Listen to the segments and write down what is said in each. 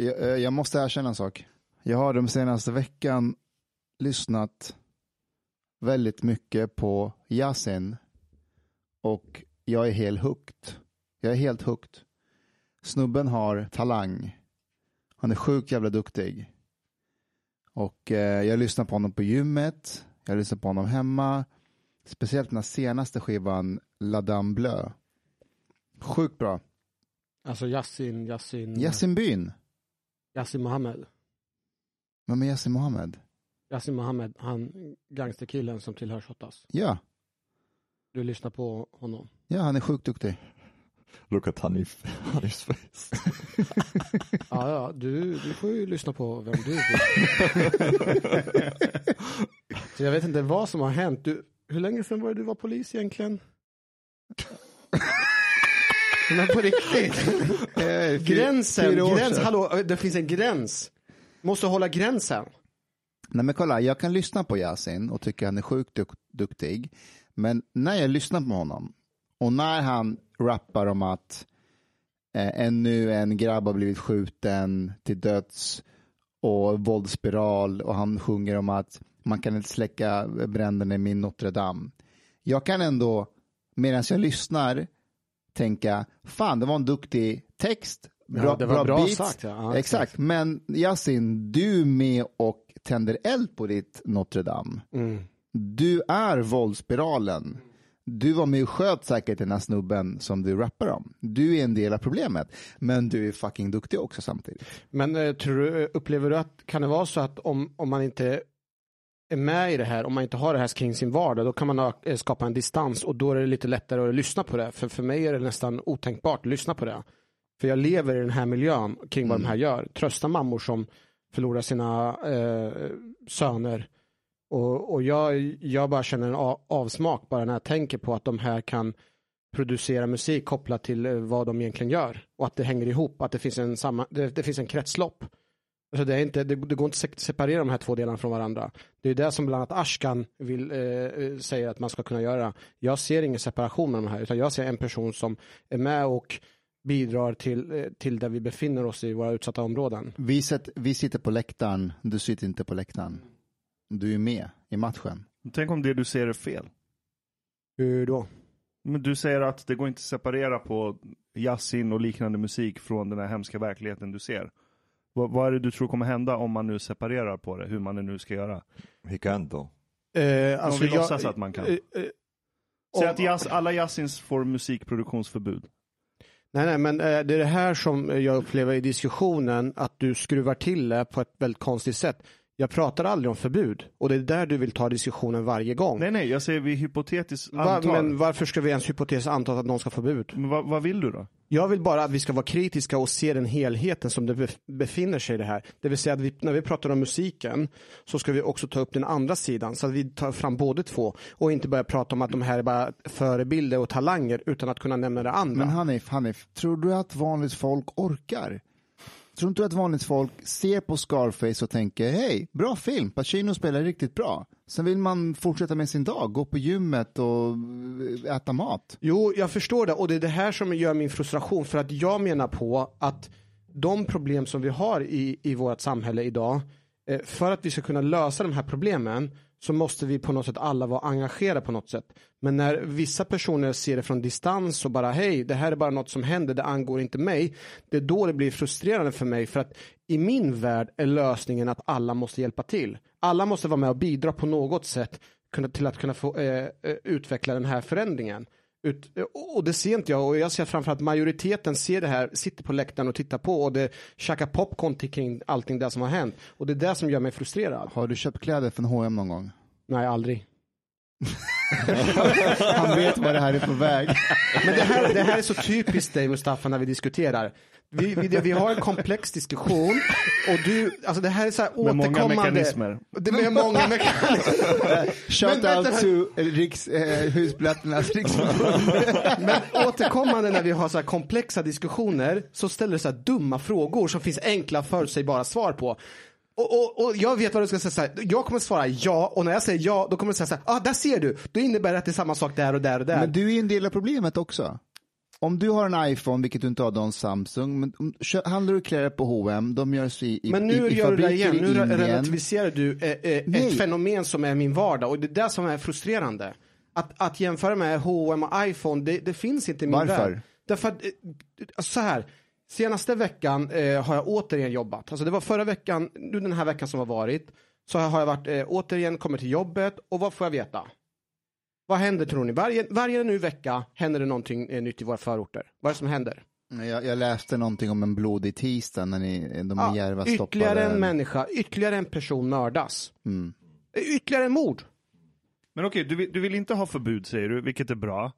Jag, jag, jag måste erkänna en sak. Jag har de senaste veckan lyssnat väldigt mycket på Yasin och jag är helt hooked. Jag är helt hooked. Snubben har talang. Han är sjukt jävla duktig. Och eh, jag lyssnar på honom på gymmet. Jag lyssnar på honom hemma. Speciellt den här senaste skivan, La Dame Bleu. Sjukt bra. Alltså Yasin, Yasin, Yasin Byn. Yasin Mohammed. Vem är Yasin Mohammed? Yasin Mohammed, han gangsterkillen som tillhör Shottaz. Ja. Du lyssnar på honom. Ja, han är sjukt duktig. Look at Hanif, Hanifs face. Ja, ja, du, du får ju lyssna på vem du vill. Så jag vet inte vad som har hänt. Du, hur länge sedan var det du var polis egentligen? Men på riktigt. Eh, Gränsen, fyra år gräns, sedan. hallå, det finns en gräns. Måste hålla gränsen. Nej men kolla, jag kan lyssna på Yasin och tycka han är sjukt duk- duktig. Men när jag lyssnar på honom och när han rappar om att eh, ännu en grabb har blivit skjuten till döds och våldsspiral och han sjunger om att man kan inte släcka bränderna i min Notre Dame. Jag kan ändå, medan jag lyssnar, tänka, fan det var en duktig text. Ja, det var bra beats. sagt, ja. Ja, exakt. Men Yasin, du är med och tänder eld på ditt Notre Dame. Mm. Du är våldsspiralen. Du var med och sköt säkert den här snubben som du rappar om. Du är en del av problemet. Men du är fucking duktig också samtidigt. Men eh, tror du, upplever du att, kan det vara så att om, om man inte är med i det här, om man inte har det här kring sin vardag, då kan man eh, skapa en distans och då är det lite lättare att lyssna på det. För för mig är det nästan otänkbart att lyssna på det. För jag lever i den här miljön kring vad de här gör. Trösta mammor som förlorar sina eh, söner. Och, och jag, jag bara känner en avsmak bara när jag tänker på att de här kan producera musik kopplat till eh, vad de egentligen gör. Och att det hänger ihop, att det finns en, samma, det, det finns en kretslopp. Alltså det, är inte, det, det går inte att separera de här två delarna från varandra. Det är det som bland annat Ashkan vill, eh, eh, säger att man ska kunna göra. Jag ser ingen separation med de här, utan jag ser en person som är med och bidrar till, eh, till där vi befinner oss i våra utsatta områden. Vi, set, vi sitter på läktaren, du sitter inte på läktaren. Du är med i matchen. Tänk om det du säger är fel. Hur då? Men du säger att det går inte att separera på Yasin och liknande musik från den här hemska verkligheten du ser. Vad, vad är det du tror kommer hända om man nu separerar på det, hur man nu ska göra? Though. Eh, Om vi låtsas att man kan. eh, eh, Säg att Yas, alla Yasins får musikproduktionsförbud. Nej, nej, men eh, det är det här som jag upplever i diskussionen, att du skruvar till det på ett väldigt konstigt sätt. Jag pratar aldrig om förbud och det är där du vill ta diskussionen varje gång. Nej, nej, jag säger vi hypotetiskt Va, antar. men varför ska vi ens hypotetiskt anta att någon ska få förbud? Men vad, vad vill du då? Jag vill bara att vi ska vara kritiska och se den helheten som det bef- befinner sig i det här. Det vill säga att vi, när vi pratar om musiken så ska vi också ta upp den andra sidan så att vi tar fram båda två och inte börja prata om att de här är bara förebilder och talanger utan att kunna nämna det andra. Men Hanif, Hanif, tror du att vanligt folk orkar? Tror inte du att vanligt folk ser på Scarface och tänker hej, bra film, Pacino spelar riktigt bra. Sen vill man fortsätta med sin dag, gå på gymmet och eh, äta mat. Jo, jag förstår det och det är det här som gör min frustration för att jag menar på att de problem som vi har i, i vårt samhälle idag, eh, för att vi ska kunna lösa de här problemen så måste vi på något sätt alla vara engagerade på något sätt. Men när vissa personer ser det från distans och bara hej, det här är bara något som händer, det angår inte mig. Det är då det blir frustrerande för mig för att i min värld är lösningen att alla måste hjälpa till. Alla måste vara med och bidra på något sätt till att kunna få eh, eh, utveckla den här förändringen. Ut, och det ser inte jag och jag ser framförallt majoriteten ser det här, sitter på läktaren och tittar på och det käkar popcorn till kring allting det som har hänt. Och det är det som gör mig frustrerad. Har du köpt kläder från H&M någon gång? Nej, aldrig. Han vet vad det här är på väg. Men det här, det här är så typiskt dig Mustafa när vi diskuterar. Vi, vi, vi har en komplex diskussion och du, alltså det här är så här Med många återkommande. mekanismer. Det är många mekanismer. Shout Men out to Riks, eh, riksförbund. Men återkommande när vi har så här komplexa diskussioner så ställer du så här dumma frågor som finns enkla förutsägbara svar på. Och, och, och jag vet vad du ska säga, så här, jag kommer svara ja och när jag säger ja då kommer du säga så här, ah där ser du, då innebär det att det är samma sak där och där och där. Men du är en del av problemet också. Om du har en iPhone, vilket du inte har, då en Samsung, men om, handlar du kläder på H&M, de görs i, i Men nu i, i gör du det fabriker igen, nu relativiserar du eh, eh, ett fenomen som är min vardag och det är det som är frustrerande. Att, att jämföra med H&M och iPhone, det, det finns inte i min Varför? värld. Därför att, eh, så här, senaste veckan eh, har jag återigen jobbat. Alltså det var förra veckan, nu den här veckan som har varit, så har jag varit, eh, återigen kommit till jobbet och vad får jag veta? Vad händer tror ni? Varje, varje nu vecka händer det någonting eh, nytt i våra förorter. Vad är det som händer? Jag, jag läste någonting om en blodig tisdag när ni, de Ja, i Järva ytterligare stoppade en människa, ytterligare en person mördas. Mm. Ytterligare en mord. Men okej, du, vill- du vill inte ha förbud säger du, vilket är bra.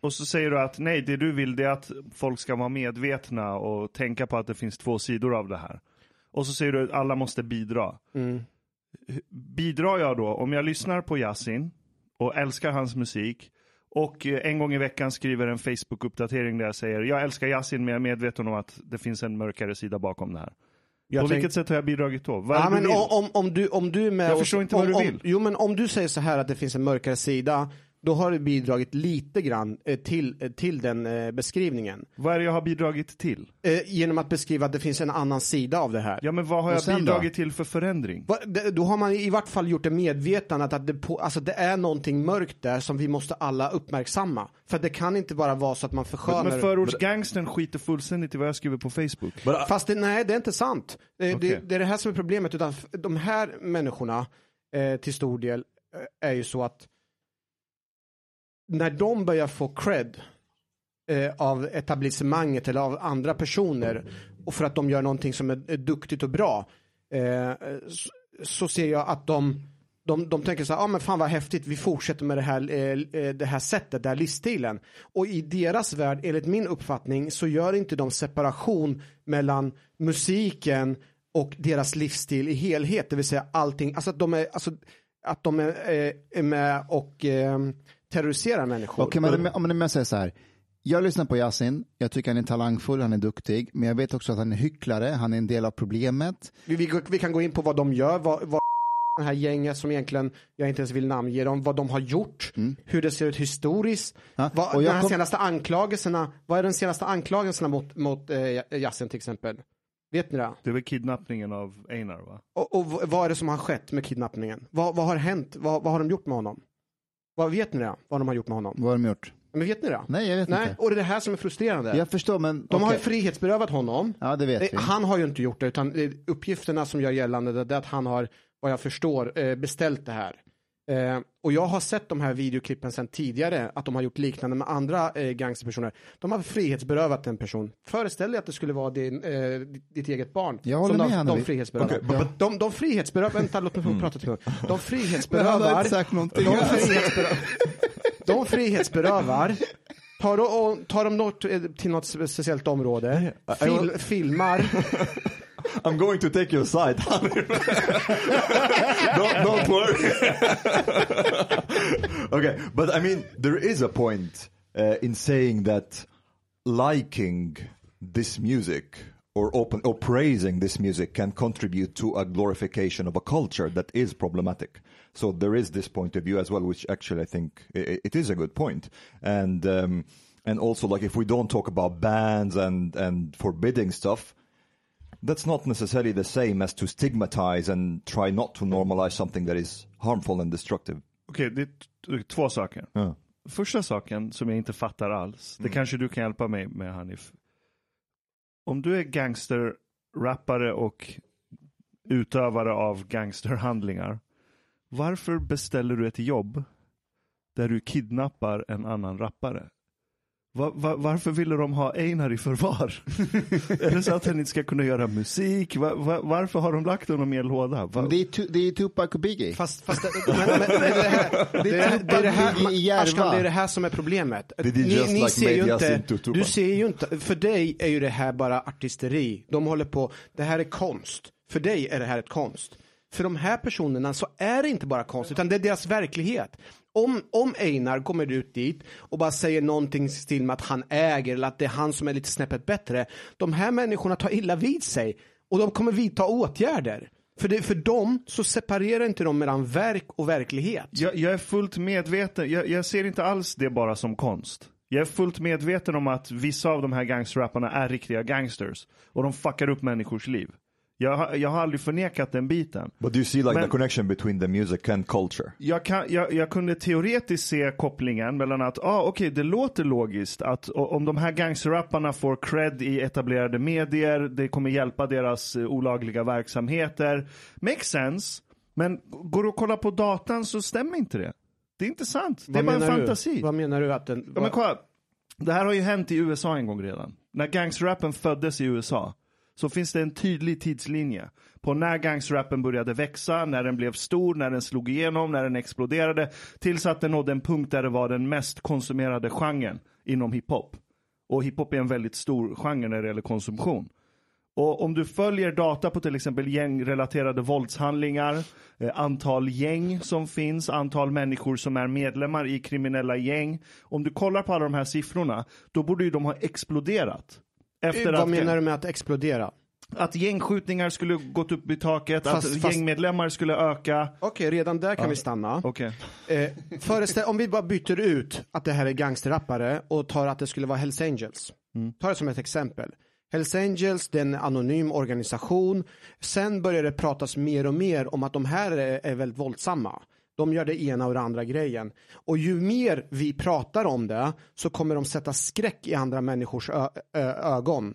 Och så säger du att nej, det du vill det är att folk ska vara medvetna och tänka på att det finns två sidor av det här. Och så säger du att alla måste bidra. Mm. Bidrar jag då, om jag lyssnar på Yasin och älskar hans musik och eh, en gång i veckan skriver en Facebook-uppdatering där jag säger jag älskar Yasin men jag är medveten om att det finns en mörkare sida bakom det här. Jag på tänk- vilket sätt har jag bidragit då? Vad Ja, men om, om, om, du, om du är med Jag och- förstår inte vad du vill. Jo men om du säger så här att det finns en mörkare sida, då har du bidragit lite grann eh, till, eh, till den eh, beskrivningen. Vad är det jag har bidragit till? Genom att beskriva att det finns en annan sida av det här. Ja men vad har jag sen då? bidragit till för förändring? Då har man i vart fall gjort det medvetandet att det, på, alltså det är någonting mörkt där som vi måste alla uppmärksamma. För det kan inte bara vara så att man förskönar Men förortsgangstern skiter fullständigt i vad jag skriver på Facebook. But I, Fast det, nej, det är inte sant. Det, Okej. det, det är det här som är problemet. Utan de här människorna eh, till stor del eh, är ju så att när de börjar få cred eh, av etablissemanget eller av andra personer och för att de gör någonting som är, är duktigt och bra eh, så, så ser jag att de de, de tänker så här, ja ah, men fan vad häftigt, vi fortsätter med det här, eh, eh, det här sättet, den här livsstilen. Och i deras värld, enligt min uppfattning, så gör inte de separation mellan musiken och deras livsstil i helhet, det vill säga allting, alltså att de är, alltså, att de är, eh, är med och eh, terroriserar människor. Okej, men om- om jag säger så här. Jag lyssnar på Yasin, jag tycker han är talangfull, han är duktig, men jag vet också att han är hycklare, han är en del av problemet. Vi, vi, vi kan gå in på vad de gör, vad, vad det här gänget som egentligen jag inte ens vill namnge dem, vad de har gjort, hur det ser ut historiskt. Mm. Ja, Vad, och jag de här kom- senaste anklagelserna, vad är de senaste anklagelserna mot, mot eh, Yasin till exempel? Vet ni det? Det väl kidnappningen av Einar va? Och, och vad är det som har skett med kidnappningen? Vad, vad har hänt? Vad, vad har de gjort med honom? Vad vet ni det? Vad de har gjort med honom? Vad har de gjort? Men vet ni det? Nej, jag vet Nej, inte. och det är det här som är frustrerande. Jag förstår, men De har ju frihetsberövat honom. Ja, det vet Eh, vi. Han har ju inte gjort det, utan eh, uppgifterna som gör gällande det är att han har, vad jag förstår, eh, beställt det här. Eh, och jag har sett de här videoklippen sedan tidigare, att de har gjort liknande med andra eh, gangsterpersoner. De har frihetsberövat en person. Föreställ dig att det skulle vara din, eh, ditt- eget barn. Jag håller som med, de, Hanna. de frihetsberövar. Okej, men- De, de frihetsberövar, vänta låt mig få prata till De Men han har frihetsberövar, inte sagt någonting. de frihetsberövar, de frihetsberövar Tar, och, tar de något eh, till något speciellt område, fil, filmar, I'm going to take your side. don't, don't worry. okay, but I mean, there is a point uh, in saying that liking this music or open or praising this music can contribute to a glorification of a culture that is problematic. So there is this point of view as well, which actually I think i- it is a good point. And um, and also like if we don't talk about bans and and forbidding stuff, that's not necessarily the same as to stigmatize and try not to normalize something that is harmful and destructive. Okej, det är två saker. Ja. Första saken som jag inte fattar alls, det kanske du kan hjälpa mig med Hanif. Om du är gangsterrappare och utövare av gangsterhandlingar, varför beställer du ett jobb där du kidnappar en annan rappare? Va, va, varför ville de ha Einar i förvar? är det så att han inte ska kunna göra musik? Va, va, varför har de lagt honom i en låda? Det är, tu, det är Tupac och Biggie. Fast, fast det, men, men, men det, här, det, är- det, är det här. Ashkan, det är det här som är problemet. He just like ser ju inte, du ser ju inte, för dig är ju det här bara artisteri. De håller på, det här är konst. För dig är det här ett konst. För de här personerna så är det inte bara konst, utan det är deras verklighet. Om, om Einar kommer ut dit och bara säger någonting i stil med att han äger eller att det är han som är lite snäppet bättre. De här människorna tar illa vid sig och de kommer vidta åtgärder. För, det, för dem så separerar inte de mellan verk och verklighet. Jag, jag är fullt medveten, jag, jag ser inte alls det bara som konst. Jag är fullt medveten om att vissa av de här gangsterrapparna är riktiga gangsters. Och de fuckar upp människors liv. Jag, har- jag har aldrig förnekat den biten. But do you see like Men- the connection between the music and culture? Jag, kan, jag, jag kunde teoretiskt se kopplingen mellan att, ah, okej, det låter logiskt att om de här gangsterrapparna får cred i etablerade medier, det kommer hjälpa deras eh, olagliga verksamheter. Makes sense. Men går du och kollar på datan så stämmer inte det. Det är inte sant. Det är Vad bara en fantasi. Du? Vad menar du att den... Ja, men kolla. Det här har ju hänt i USA en gång redan. När gangsterrappen föddes i USA så finns det en tydlig tidslinje på när gangsterrappen började växa, när den blev stor, när den slog igenom, när den exploderade, tills att den nådde en punkt där det var den mest konsumerade genren inom hiphop. Och hiphop är en väldigt stor genre när det gäller konsumtion. Och om du följer data på till exempel gängrelaterade våldshandlingar, eh, antal gäng som finns, antal människor som är medlemmar i kriminella gäng. Om du kollar på alla de här siffrorna, då borde ju de ha exploderat. Efter Vad att, menar du med att explodera? att gängskjutningar skulle gått upp i taket, Fast- att fast- gängmedlemmar skulle öka. Okej, redan där kan vi stanna. Okej. Eh, föreställ, om vi bara byter ut att det här är gangsterrappare och tar att det skulle vara Hells Angels. Ta det som ett exempel. Hells Angels, det är en anonym organisation. Sen börjar det pratas mer och mer om att de här är, är väldigt våldsamma. De gör det ena och det andra grejen. Och ju mer vi pratar om det så kommer de sätta skräck i andra människors ögon.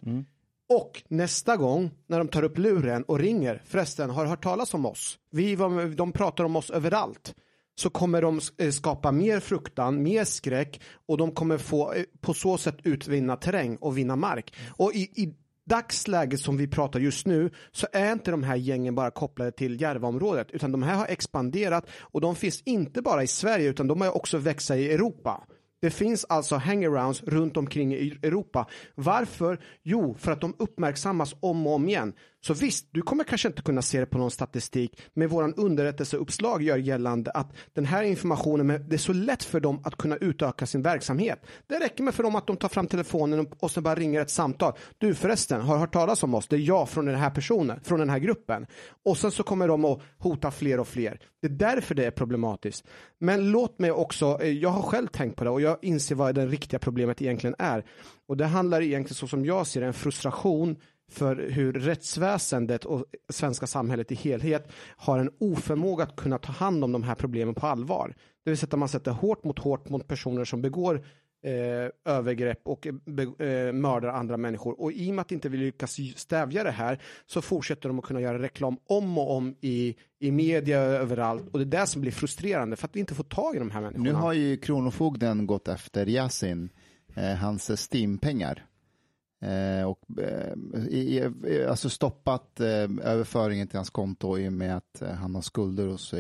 Och nästa gång när de tar upp luren och ringer, förresten, har du hört talas om oss? Vi, var- de pratar om oss överallt. Så kommer de eh, skapa mer fruktan, mer skräck och de kommer få eh, på så sätt utvinna terräng och vinna mark. Och i, i dagsläget som vi pratar just nu så är inte de här gängen bara kopplade till Järvaområdet utan de här har expanderat och de finns inte bara i Sverige utan de har också växa i Europa. Det finns alltså hangarounds runt omkring i Europa. Varför? Jo, för att de uppmärksammas om och om igen. Så visst, du kommer kanske inte kunna se det på någon statistik, men våran underrättelseuppslag gör gällande att den här informationen, men det är så lätt för dem att kunna utöka sin verksamhet. Det räcker med för dem att de tar fram telefonen och- sen så bara ringer ett samtal. Du förresten, har hört talas om oss? Det är jag från den här personen, från den här gruppen. Och sen så kommer de att hota fler och fler. Det är därför det är problematiskt. Men låt mig också, eh, jag har själv tänkt på det och jag inser vad det riktiga problemet egentligen är. Och det handlar egentligen så som jag ser det, en frustration för hur rättsväsendet och svenska samhället i helhet har en oförmåga att kunna ta hand om de här problemen på allvar. Det vill säga att man sätter hårt mot hårt mot personer som begår eh, övergrepp och eh, be, eh, mördar andra människor. Och i och med att inte vi lyckas stävja det här så fortsätter de att kunna göra reklam om och om i, i media överallt. Och det är det som blir frustrerande för att vi inte får tag i de här människorna. Nu har ju Kronofogden gått efter Yasin, eh, hans Steam-pengar. Eh, och eh, i, i, alltså stoppat eh, överföringen till hans konto i och med att han har skulder hos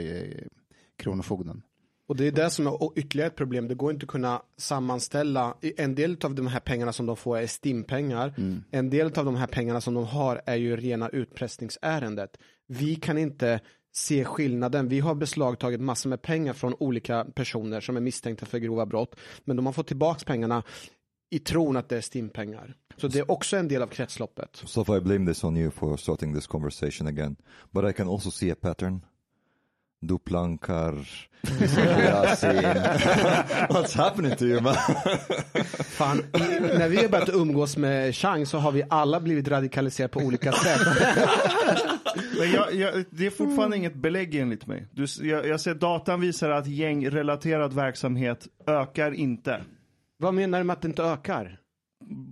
Kronofogden. Och det är det som är ytterligare ett problem. Det går inte att kunna sammanställa. En del av de här pengarna som de får är STIM-pengar. En del av de här pengarna som de har är ju rena utpressningsärendet. Vi kan inte se skillnaden. Vi har beslagtagit massor med pengar från olika personer som är misstänkta för grova brott. Men de har fått tillbaka pengarna i tron att det är STIM-pengar. Så det är också en del av kretsloppet. So I blame this on you for starting this conversation again. But I can also see a pattern. Du plankar. What's happening to you man? Fan, i, när vi har börjat umgås med Chang så har vi alla blivit radikaliserade på olika sätt. Men jag, jag, det är fortfarande inget belägg enligt mig. Du, jag, jag ser datan visar att gängrelaterad verksamhet ökar inte. Vad menar du med att det inte ökar?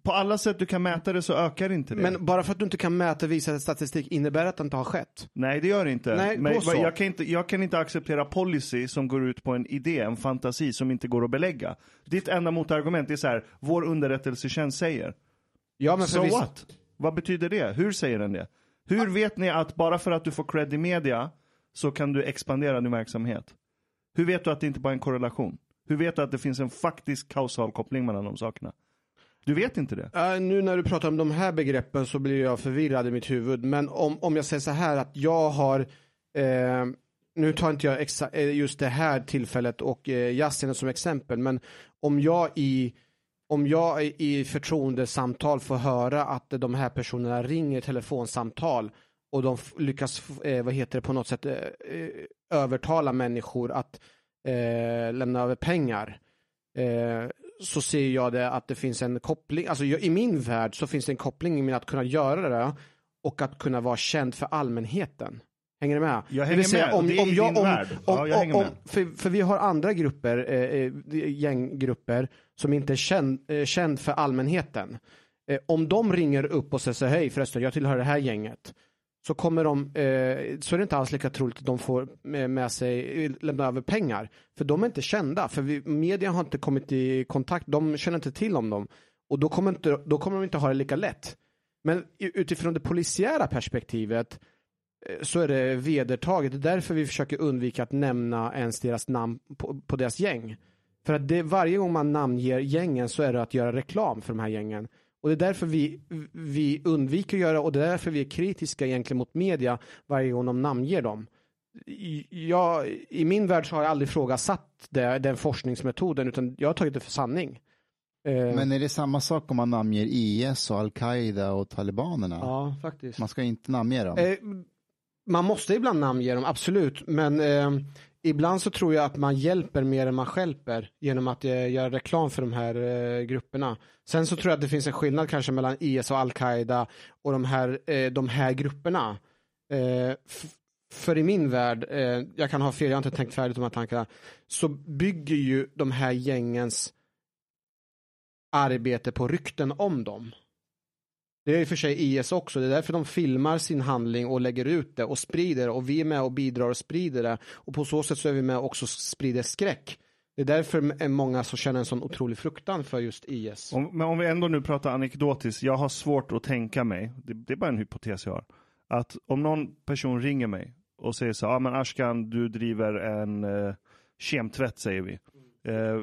På alla sätt du kan mäta det så ökar inte det. Men bara för att du inte kan mäta och visa statistik innebär att det inte har skett? Nej, det gör det inte. Nej, Men så. jag, kan inte jag kan inte acceptera policy som går ut på en idé, en fantasi som inte går att belägga. Ditt enda motargument är så här, vår underrättelsetjänst säger. Ja, men för So what? Vad betyder det? Hur säger den det? Hur vet ni att bara för att du får cred i media så kan du expandera din verksamhet? Hur vet du att det inte bara är en korrelation? Hur vet du att det finns en faktisk kausal koppling mellan de sakerna? Du vet inte det. Uh, nu när du pratar om de här begreppen så blir jag förvirrad i mitt huvud. Men om, om jag säger så här att jag har, eh, nu tar inte jag exa- eh, just det här tillfället och eh, Yasin som exempel, men om jag i om jag i- förtroendesamtal får höra att de här personerna ringer telefonsamtal och de lyckas, eh, vad heter det, på något sätt eh, eh övertala människor att eh, lämna över pengar. Eh, så ser jag det att det finns en koppling, alltså jag, i min värld så finns det en koppling med att kunna göra det och att kunna vara känd för allmänheten. Hänger du med? Jag hänger säga, med, och det är i din värld. Ja, jag hänger med. för, för vi har andra grupper, eh, eh, gänggrupper, som inte är känd, eh, känd för allmänheten. Eh, om de ringer upp och säger så hej förresten, jag tillhör det här gänget. Så kommer de, eh, så är det inte alls lika troligt att de får med, sig, lämna över pengar. För de är inte kända, för vi, media har inte kommit i kontakt, de känner inte till om dem. Och då kommer, inte, då kommer de inte ha det lika lätt. Men utifrån det polisiära perspektivet eh, så är det vedertaget. Det är därför vi försöker undvika att nämna ens deras namn på, på deras gäng. För att det, varje gång man namnger gängen så är det att göra reklam för de här gängen. Och det är därför vi, vi undviker att göra och det är därför vi är kritiska egentligen mot media varje gång de namnger dem. Jag, I min värld så har jag aldrig ifrågasatt det, den forskningsmetoden utan jag har tagit det för sanning. Eh, Men är det samma sak om man namnger IS och Al-Qaida och talibanerna? ja, faktiskt. Man ska inte namnge dem. Eh, man måste ibland namnge dem, absolut. Men eh, ibland så tror jag att man hjälper mer än man stjälper genom att eh, göra reklam för de här eh, grupperna. Sen så tror jag att det finns en skillnad kanske mellan IS och Al-Qaida och de här, eh, de här grupperna. Eh, för i min värld, eh, jag kan ha fel, jag har inte tänkt färdigt de här tankarna, så bygger ju de här gängens arbete på rykten om dem. Det är i och för sig IS också, det är därför de filmar sin handling och lägger ut det och sprider och vi är med och bidrar och sprider det och på så sätt så är vi med och också sprider skräck. Det är därför är många som känner en sån otrolig fruktan för just IS. Om, men om vi ändå nu pratar anekdotiskt, jag har svårt att tänka mig, det, det är bara en hypotes jag har, att om någon person ringer mig och säger så ja ah, men Ashkan, du driver en eh, kemtvätt säger vi. Eh,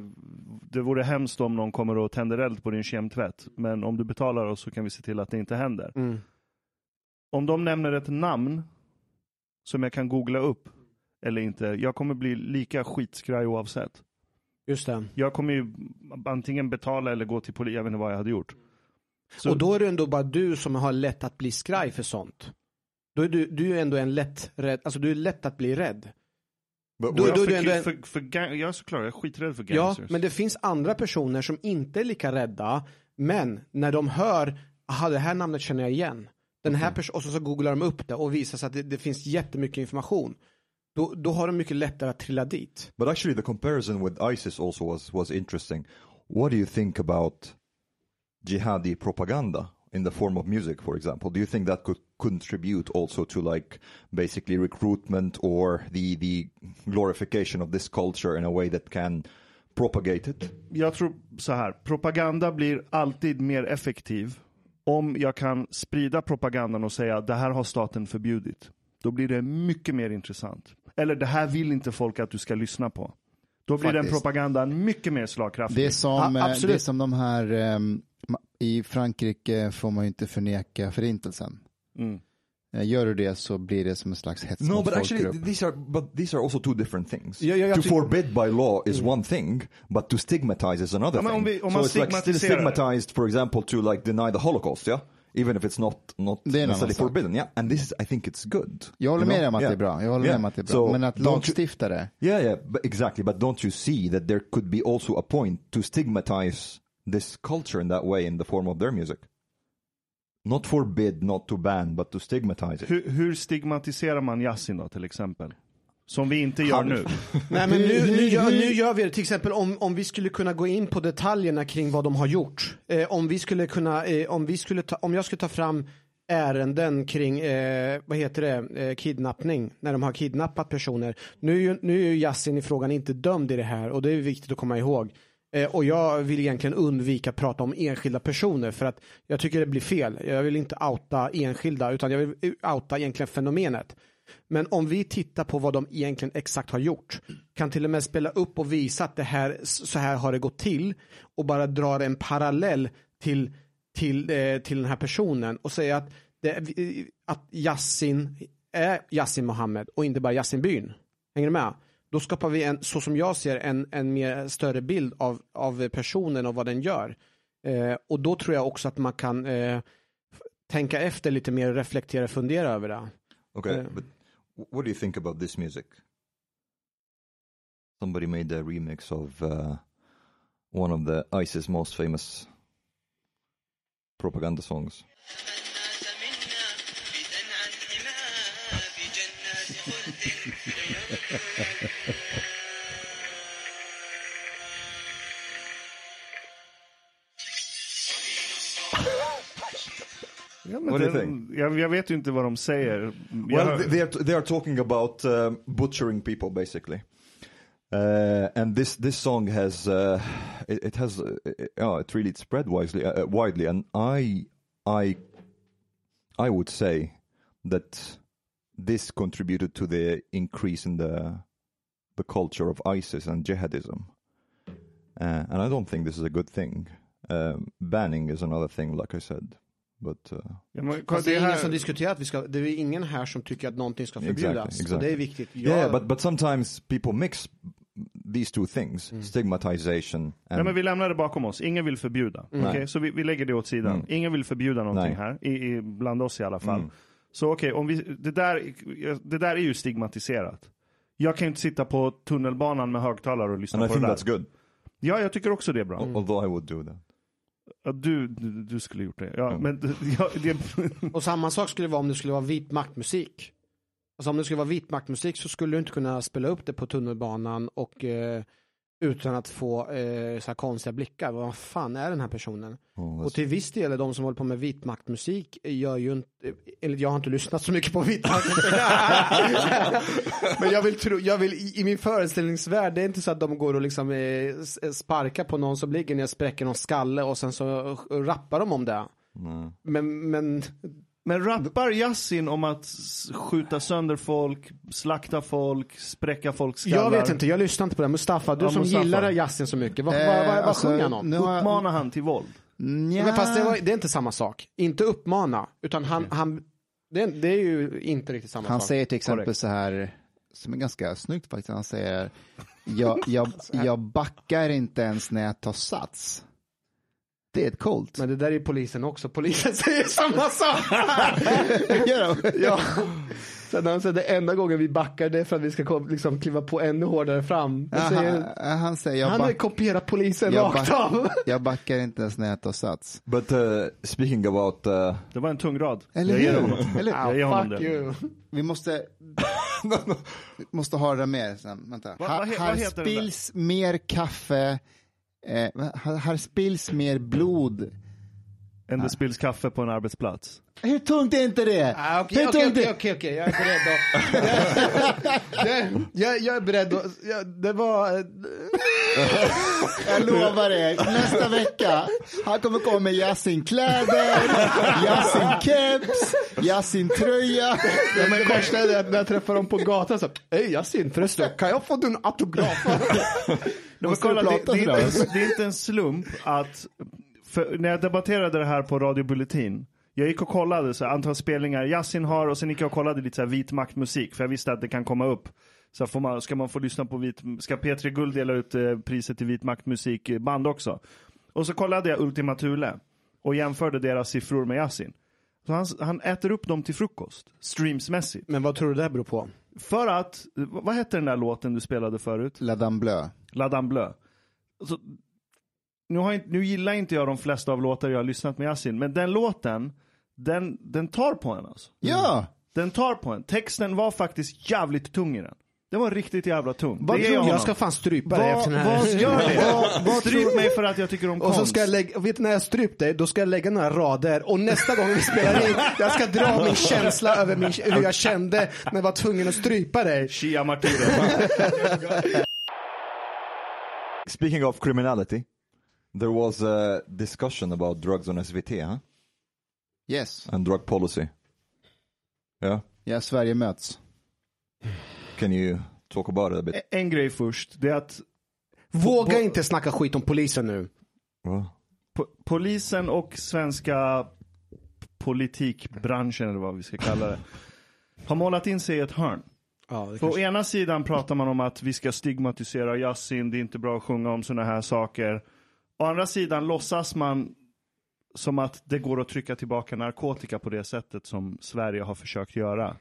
det vore hemskt om någon kommer och tänder eld på din kemtvätt, men om du betalar oss så kan vi se till att det inte händer. Mm. Om de nämner ett namn som jag kan googla upp eller inte, jag kommer bli lika skitskraj oavsett. Just det. Jag kommer ju antingen betala eller gå till polisen, jag vet inte vad jag hade gjort. Så- Och då är det ändå bara du som har lätt att bli skraj för sånt. Då är du, du är ändå en lätt rädd, alltså du är lätt att bli rädd. Då- jag, då är för, det ändå en- för, för, gang, jag är såklart, jag är skiträdd för Ja, gangsters. men det finns andra personer som inte är lika rädda, men när de hör, aha det här namnet känner jag igen. Den här perso- och så, så googlar de upp det och visar sig att det, det finns jättemycket information. Då, då har de mycket lättare att trilla dit. But actually, the comparison with ISIS also was was interesting. What do you think about jihadi propaganda in the form of music, for example? Do you think that could contribute also to like basically recruitment or the the glorification of this culture in a way that can propagate it? Jag tror så här, propaganda blir alltid mer effektiv om jag kan sprida propagandan och säga det här har staten förbjudit. Då blir det mycket mer intressant. Eller det här vill inte folk att du ska lyssna på. Då blir den Faktiskt. propagandan mycket mer slagkraftig. Det är som, Ja, eh, absolut. det är som de här, ma- i Frankrike får man ju inte förneka förintelsen. Mm. Eh, Gör du det så blir det som en slags hets No, mot but actually, these are but these are also two different things. Ja, ja, jag to ty- forbid by law is one thing, but to stigmatize is another Ja, men thing. om vi- om so it's like still stigmatized, for example, to like deny the Holocaust, yeah, even if it's not not necessarily forbidden, yeah. And this is, I think it's good. Jag håller you med know? om att Yeah. det är bra. Jag håller Yeah. med om att det är bra. So, Men att you- lagstifta det. Yeah, yeah, but exactly. But don't you see that there could be also a point to stigmatize this culture in that way in the form of their music? Not forbid, not to ban, but to stigmatize it. Hur, hur stigmatiserar man Yasin då till exempel? Som vi inte gör nu. Nej men nu, nu, gör, nu gör vi det, till exempel om, om vi skulle kunna gå in på detaljerna kring vad de har gjort. Eh, om vi skulle kunna, eh, om vi skulle ta, om jag skulle ta fram ärenden kring, eh, vad heter det, eh, kidnappning, när de har kidnappat personer. Nu, är ju- nu är ju Yasin i frågan inte dömd i det här och det är viktigt att komma ihåg. Eh, och jag vill egentligen undvika att prata om enskilda personer för att jag tycker det blir fel. Jag vill inte outa enskilda utan jag vill outa egentligen fenomenet. Men om vi tittar på vad de egentligen exakt har gjort, kan till och med spela upp och visa att det här, så här har det gått till och bara dra en parallell till, till, eh, till den här personen och säga att, det, att Yassin är Yassin Mohammed och inte bara Yassin byn. Hänger du med? Då skapar vi en, så som jag ser en, en mer större bild av, av personen och vad den gör. Eh, och då tror jag också att man kan eh, tänka efter lite mer, reflektera, fundera över det. Okay, Yeah. but what do you think about this music? Somebody made a remix of uh, one of the ISIS most famous propaganda songs. Ja, What do you den- jag, jag vet ju inte vad de säger. Well, hör- they are they are talking about um, butchering people basically, uh, and this this song has uh, it, it has uh, yeah it really spread wisely uh, widely, and I I I would say that this contributed to the increase in the the culture of ISIS and jihadism, uh, and I don't think this is a good thing. Um, banning is another thing, like I said, but. Uh, Ja, men, Fast det är det ingen här- som diskuterar att vi ska, det är ingen här som tycker att någonting ska Exactly, förbjudas. exactly. Och det är viktigt. Jag, Yeah, but but sometimes people mix these two things: Mm. stigmatization and Ja, men vi lämnar det bakom oss. Ingen vill förbjuda. Mm. Okej, Så vi, vi lägger det åt sidan. Mm. Ingen vill förbjuda någonting Nej. här, i, i, bland oss i alla fall. Så okej, om vi, det, där, det där är ju stigmatiserat. Jag kan ju inte sitta på tunnelbanan med högtalare och lyssna and I på think det där. that's good. Ja, jag tycker också det är bra. Mm. Although I would do that. Ja, du, du, du skulle gjort det. Ja, Mm. men ja, det, Och samma sak skulle det vara om det skulle vara vit maktmusik. Alltså om det skulle vara vit maktmusik så skulle du inte kunna spela upp det på tunnelbanan och eh, utan att få eh, så här konstiga blickar. Vad fan är den här personen? Oh, Och till viss del de som håller på med vit maktmusik gör ju inte, eller jag har inte lyssnat så mycket på vit maktmusik. Men jag vill tro, jag vill i, i min föreställningsvärld, det är inte så att de går och liksom eh, s- sparkar på någon som ligger ner spräcker någon skalle och sen så rappar de om det. Nej. Men, men men rappar Yasin om att skjuta sönder folk, slakta folk, spräcka folks skallar? jag vet inte, jag lyssnar inte på det. Mustafa, du Ja, som Mustafa. gillar Yasin så mycket, vad, Eh, vad, vad, vad alltså, sjunger han om? Uppmanar han till våld? Nja. Men fast det, var, det är inte samma sak. Inte uppmana, utan han, han det, det är ju inte riktigt samma Han sak. säger till exempel Korrekt. så här, som är ganska snyggt faktiskt, han säger jag, jag, jag backar inte ens när jag tar sats. Det är ett coolt. Men det där är polisen också. Polisen säger samma sak. Gör de? ja. Sen han säger det enda gången vi backar det är för att vi ska kom- liksom kliva på ännu hårdare fram. Han, säger, han, han säger jag, han har back, kopierat polisen jag, rakt back, av. jag backar inte ens när jag tar sats. But uh, speaking about uh, Det var en tung rad. Eller jag ger hur? honom. Eller, Jag ger honom det. you. vi måste, vi måste ha det med sen. Vänta. här heter den där? spills mer kaffe, eh, här, spills mer blod. Än det spills kaffe på en arbetsplats. Hur tungt är inte det? Ah, Okej, Hur okej, tungt okej, är- okej, okej, jag är beredd att... jag, jag, jag är beredd att... Jag, det var... Jag lovar er, nästa vecka, han kommer komma med Yasin-kläder, Yasin-keps, Yasin-tröja. Ja, men värsta är när jag träffar dem på gatan så Hej Yasin förresten, kan jag få din autograf? Men kolla, det, det, är inte, det är inte en slump att, när jag debatterade det här på Radio Bulletin, jag gick och kollade så här, antal spelningar Yasin har och sen gick jag och kollade lite så här vit maktmusik för jag visste att det kan komma upp. Så får man, ska man få lyssna på vit, ska P3 Guld dela ut eh, priset till vit maktmusikband också? Och så kollade jag Ultima Thule och jämförde deras siffror med Yasin. Så han, han äter upp dem till frukost, streamsmässigt. Men vad tror du det beror på? För att, vad hette den där låten du spelade förut? La Dame Bleu. La Dame Bleu. Alltså, nu, har jag, nu gillar inte jag de flesta av låtar jag har lyssnat med Yasin, men den låten, den, den tar på en alltså. Ja, Den tar på en. Texten var faktiskt jävligt tung i den. Den var riktigt jävla tung. Vad Det tror du? honom. Jag ska fan strypa dig efter den här. vad- Gör det. vad Stryp mig för att jag tycker om Och så konst. ska jag lägga, vet du när jag strypt dig, då ska jag lägga några rader och nästa gång vi spelar in, jag ska dra min känsla över min, hur jag kände när jag var tvungen att strypa dig. Shia martyrer. Speaking of criminality, there was a discussion about drugs on SVT huh? yes. and drug policy. Yeah, Ja, Sverige möts. can you talk about it a bit? en grej först, det är att Våga inte snacka skit om polisen nu. Well, po- polisen och svenska politikbranschen, eller vad vi ska kalla det, har målat in sig i ett hörn. Ja, det På ena sidan pratar man om att vi ska stigmatisera Yasin, det är inte bra att sjunga om sådana här saker. Å andra sidan låtsas man som att det går att trycka tillbaka narkotika på det sättet som Sverige har försökt göra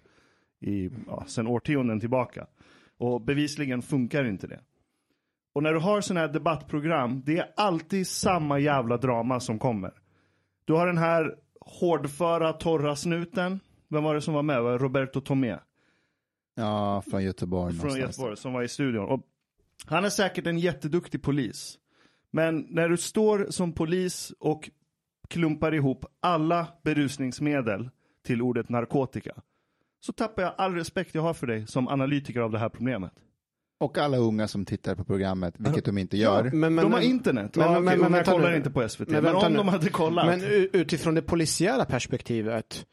i, ja, sedan årtionden tillbaka. Och bevisligen funkar inte det. Och när du har sådana här debattprogram, det är alltid samma jävla drama som kommer. Du har den här hårdföra, torra snuten. Vem var det som var med? Var Roberto Tomé? Ja, från Göteborg. från någonstans. Göteborg som var i studion. Och han är säkert en jätteduktig polis. Men när du står som polis och klumpar ihop alla berusningsmedel till ordet narkotika. Så tappar jag all respekt jag har för dig som analytiker av det här problemet. Och alla unga som tittar på programmet, vilket de inte gör. Men, men, de har internet. men- ja, men- men men, kollar nu. inte på SVT. Men Men, om nu. de hade kollat. Men utifrån det polisiära perspektivet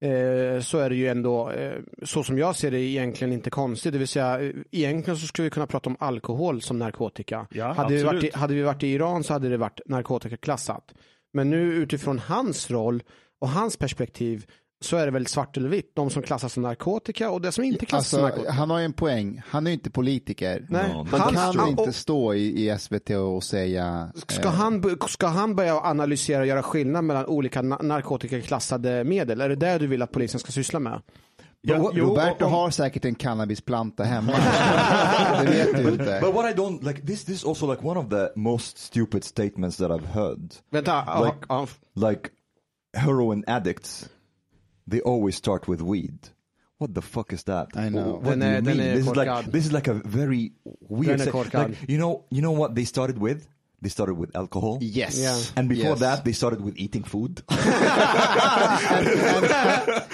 eh, så är det ju ändå, eh, så som jag ser det, egentligen inte konstigt. Det vill säga, eh, egentligen så skulle vi kunna prata om alkohol som narkotika. Ja, hade, vi varit i, hade vi varit i Iran så hade det varit narkotikaklassat. Men nu utifrån hans roll och hans perspektiv så är det väl svart eller vitt. De som klassas som narkotika och det som inte klassas som Alltså, narkotika. han har ju en poäng. Han är ju inte politiker. Nej, No, Han han- kan han- inte och- stå i, i SVT och säga... Ska eh, han, ska han börja analysera och göra skillnad mellan olika na- narkotikaklassade medel? Är det det du vill att polisen ska syssla med? Ja, jo, Roberto om- har säkert en cannabisplanta hemma. det vet du inte. But what I don't like this this is also like one of the most stupid statements that I've heard. Vänta, Like- ja, Like heroin addicts, they always start with weed. What the fuck is that? I know. What Den do är- you den mean? är This is like this is like a very Den är weird. say- korkad. Like, you know, you know what they started with? They started with alcohol. Yes. Yeah. And before Yes. that, they started with eating food.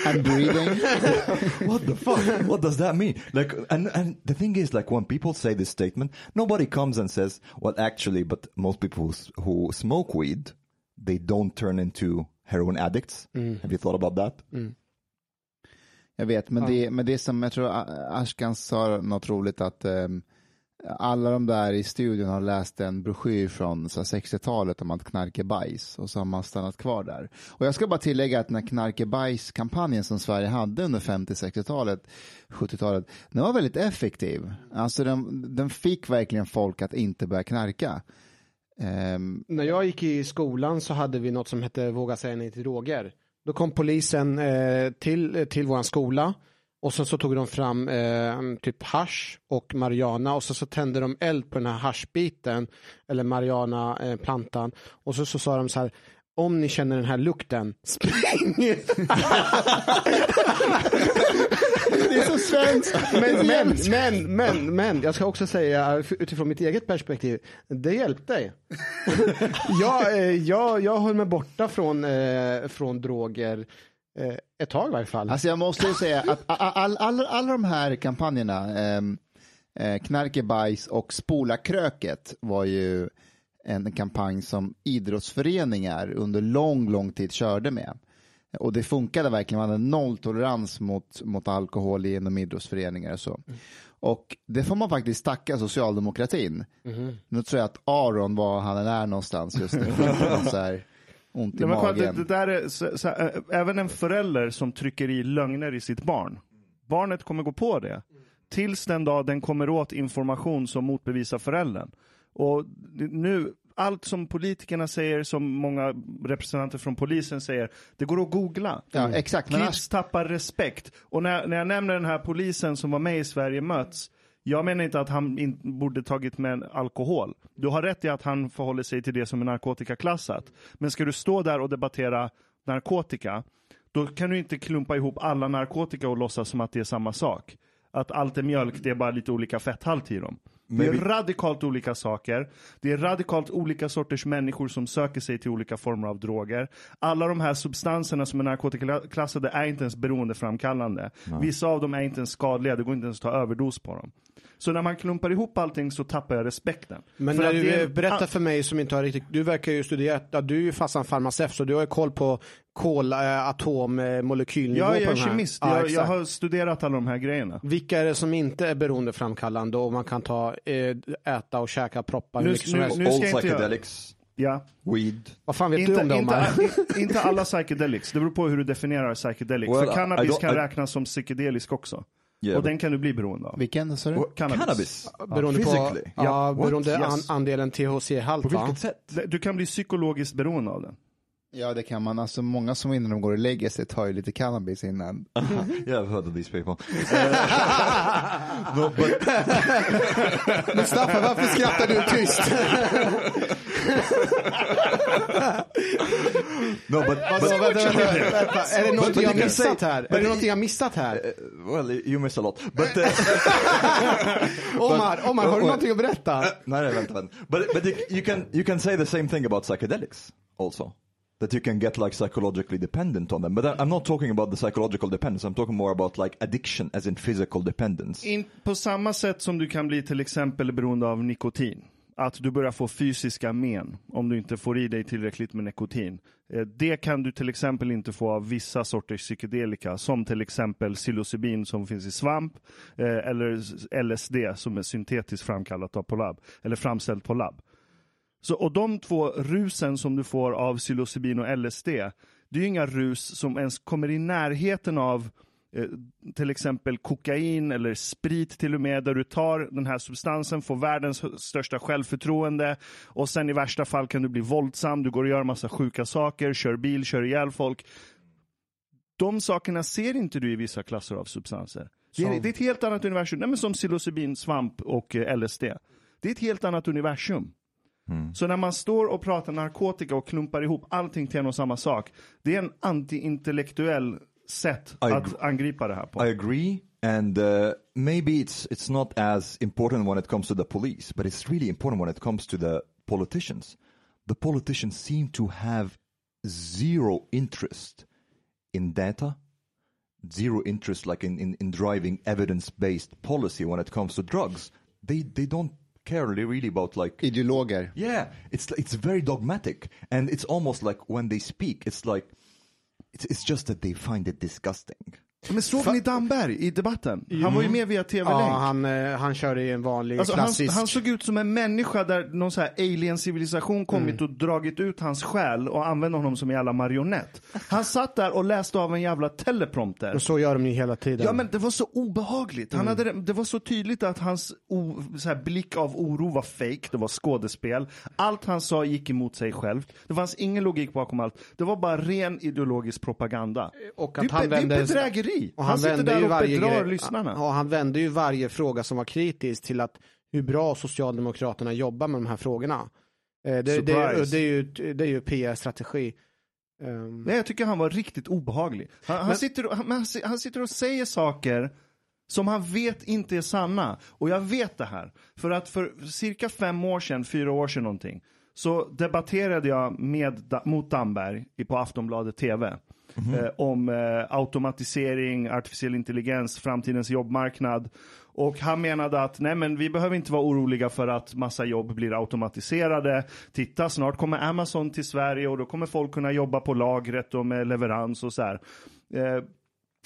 And breathing. what the fuck? what does that mean? Like, and and the thing is, like, when people say this statement, nobody comes and says, "Well, actually," but most people who, s- who smoke weed, they don't turn into heroin addicts. Have you thought about that? Jag vet, men, det, men det är som, jag tror Ashkan sa något roligt att ehm, alla de där i studion har läst en broschyr från så här 60-talet om att knark är bajs och så har man stannat kvar där. Och jag ska bara tillägga att den här knark är bajs-kampanjen som Sverige hade under 50-60-talet, 70-talet, den var väldigt effektiv. Alltså den, den fick verkligen folk att inte börja knarka. Um, När jag gick i skolan så hade vi något som hette Våga säga nej till droger. Då kom polisen eh, till, till vår skola och sen så tog de fram eh, typ hash och marijuana och sen så tände de eld på den här haschbiten eller marijuana-plantan eh, och så, så sa de så här om ni känner den här lukten, spring! det är så svenskt! Men, men, men, men, men, jag ska också säga utifrån mitt eget perspektiv, det hjälpte. jag, eh, jag, jag höll mig borta från, eh, från droger eh, ett tag i varje fall. Alltså jag måste ju säga att alla all, all, alla de här kampanjerna, ehm, eh, Knark är bajs och Spola kröket var ju en kampanj som idrottsföreningar under lång, lång tid körde med. Och det funkade verkligen, man hade nolltolerans mot, mot alkohol inom idrottsföreningar och så. Och det får man faktiskt tacka socialdemokratin. Nu tror jag att Aron var han är någonstans just nu. så här, ont i Nej, men kolla, det, magen. det där är, så, så, äh, även en förälder som trycker i lögner i sitt barn. Barnet kommer gå på det. Tills den dag den kommer åt information som motbevisar föräldern. Och nu, allt som politikerna säger, som många representanter från polisen säger, det går att googla. Ja, exakt. Kids tappar respekt. Och när, när jag nämner den här polisen som var med i Sverige möts, jag menar inte att han in, borde tagit med alkohol. Du har rätt i att han förhåller sig till det som är narkotikaklassat. Men ska du stå där och debattera narkotika, då kan du inte klumpa ihop alla narkotika och låtsas som att det är samma sak. Att allt är mjölk, det är bara lite olika fetthalt i dem. Det är radikalt olika saker. Det är radikalt olika sorters människor som söker sig till olika former av droger. Alla de här substanserna som är narkotikaklassade är inte ens beroendeframkallande. Vissa av dem är inte ens skadliga, det går inte ens att ta överdos på dem. Så när man klumpar ihop allting så tappar jag respekten. Men För när att du det är- eh, berättar för mig som inte har riktigt, du verkar ju studera, ja, du är ju fast en farmaceut så du har ju koll på kol, äh, atom, eh, molekylnivå Ja, jag är kemist. Ja, jag, jag har studerat alla de här grejerna. Vilka är det som inte är beroendeframkallande och man kan ta, eh, äta och käka proppar Nu- nu- helst? nu- All ska inte jag- psychedelics, Ja. weed. Vad fan vet Inte, du om det inte, inte alla psychedelics, det beror på hur du definierar psychedelics. Well, För I cannabis kan räknas som psykedelisk också. Yeah, och den kan du bli beroende av. Vilken sa du? Cannabis. cannabis. Beroende på, Physically? ja, Yeah. What? beroende an, Yes. andelen THC-halt På va? vilket sätt? Du kan bli psykologiskt beroende av den. Ja, det kan man. Alltså många som innan de går och lägger sig tar ju lite cannabis innan. yeah, I've heard of these people. no, but Men Staffan, varför skrattar du tyst? no, but, Alltså, but vänta, vänta. Är det någonting jag missat här? but Är det någonting jag missat här? well, you miss a lot. But uh, Omar, Omar, har du någonting att berätta? no, no, vänta, vänta. But but you, you can you can say the same thing about psychedelics also. That you can get like psychologically dependent on them. But I'm not talking about the psychological dependence. I'm talking more about like addiction as in physical dependence. In, på samma sätt som du kan bli till exempel beroende av nikotin. Att du börjar få fysiska men om du inte får i dig tillräckligt med nikotin. Eh, det kan du till exempel inte få av vissa sorters psykedelika som till exempel psilocybin som finns i svamp eh, eller LSD som är syntetiskt framkallat av på labb eller framställt på labb. Så, och de två rusen som du får av psilocybin och LSD, det är ju inga rus som ens kommer i närheten av till exempel kokain eller sprit till och med, där du tar den här substansen, får världens största självförtroende och sen i värsta fall kan du bli våldsam, du går och gör massa sjuka saker, kör bil, kör ihjäl folk. De sakerna ser inte du i vissa klasser av substanser. Det är, Som? det är ett helt annat universum, Nej, men som psilocybin, svamp och eh, LSD. Det är ett helt annat universum. Så när man står och pratar narkotika och klumpar ihop allting till en och samma sak, det är en antiintellektuell sätt I att agree. angripa det här på. I agree, and uh, maybe it's it's not as important when it comes to the police, but it's really important when it comes to the politicians. The politicians seem to have zero interest in data, zero interest like in, in, in driving evidence-based policy when it comes to drugs. They they don't care really, really about like Ideologer. yeah, it's it's very dogmatic, and it's almost like when they speak, it's like it's just that they find it disgusting. Men såg ni Damberg i debatten? Han var ju med via tv-länk. Ja, han, eh, han körde i en vanlig Alltså, han, klassisk... han såg ut som en människa där någon så här alien-civilisation kommit Mm. och dragit ut hans själ och använt honom som en jävla marionett. Han satt där och läste av en jävla teleprompter. Och så gör de ju hela tiden. Ja men det var så obehagligt. Mm. Han hade, det- det var så tydligt att hans o, så här, blick av oro var fake. det var skådespel. Allt han sa gick emot sig själv. Det fanns ingen logik bakom allt. Det var bara ren ideologisk propaganda. Och det, att är, han be- det är vände- bedrägeri. Och han, han, sitter där och varje bedrar grej, lyssnarna. Ja, han vände ju varje fråga som var kritisk till att hur bra Socialdemokraterna jobbar med de här frågorna. Eh, Det, det, det, är ju, det är ju PR-strategi. Ehm, Nej, jag tycker han var riktigt obehaglig. Han, han, Men- sitter och, han, han, han sitter och säger saker som han vet inte är sanna. Och jag vet det här. För att för cirka fem år sedan, fyra år sedan någonting, så debatterade jag med, mot Damberg på Aftonbladet TV. Mm-hmm. Eh, om eh, automatisering, artificiell intelligens, framtidens jobbmarknad. Och han menade att nej men vi behöver inte vara oroliga för att massa jobb blir automatiserade. Titta, snart kommer Amazon till Sverige och då kommer folk kunna jobba på lagret och med leverans och så här. Eh,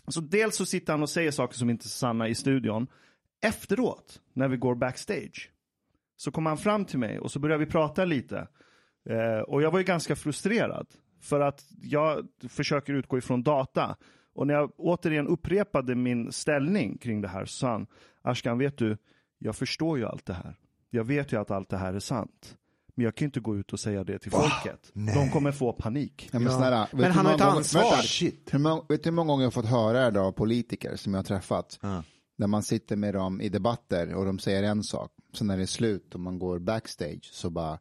så dels så sitter han och säger saker som inte är sanna i studion. Efteråt, när vi går backstage, så kommer han fram till mig och så börjar vi prata lite. Eh, och jag var ju ganska frustrerad. För att jag försöker utgå ifrån data. Och när jag återigen upprepade min ställning kring det här så sa han, Ashkan vet du, jag förstår ju allt det här. Jag vet ju att allt det här är sant. Men jag kan ju inte gå ut och säga det till folket. De kommer få panik. Ja, men, Ja. snälla, vet Men han har ett gånger- ansvar. Vänta, shit. Hur många, vet du hur många gånger jag har fått höra det av politiker som jag har träffat? När man sitter med dem i debatter och de säger en sak, sen när det är slut och man går backstage så bara,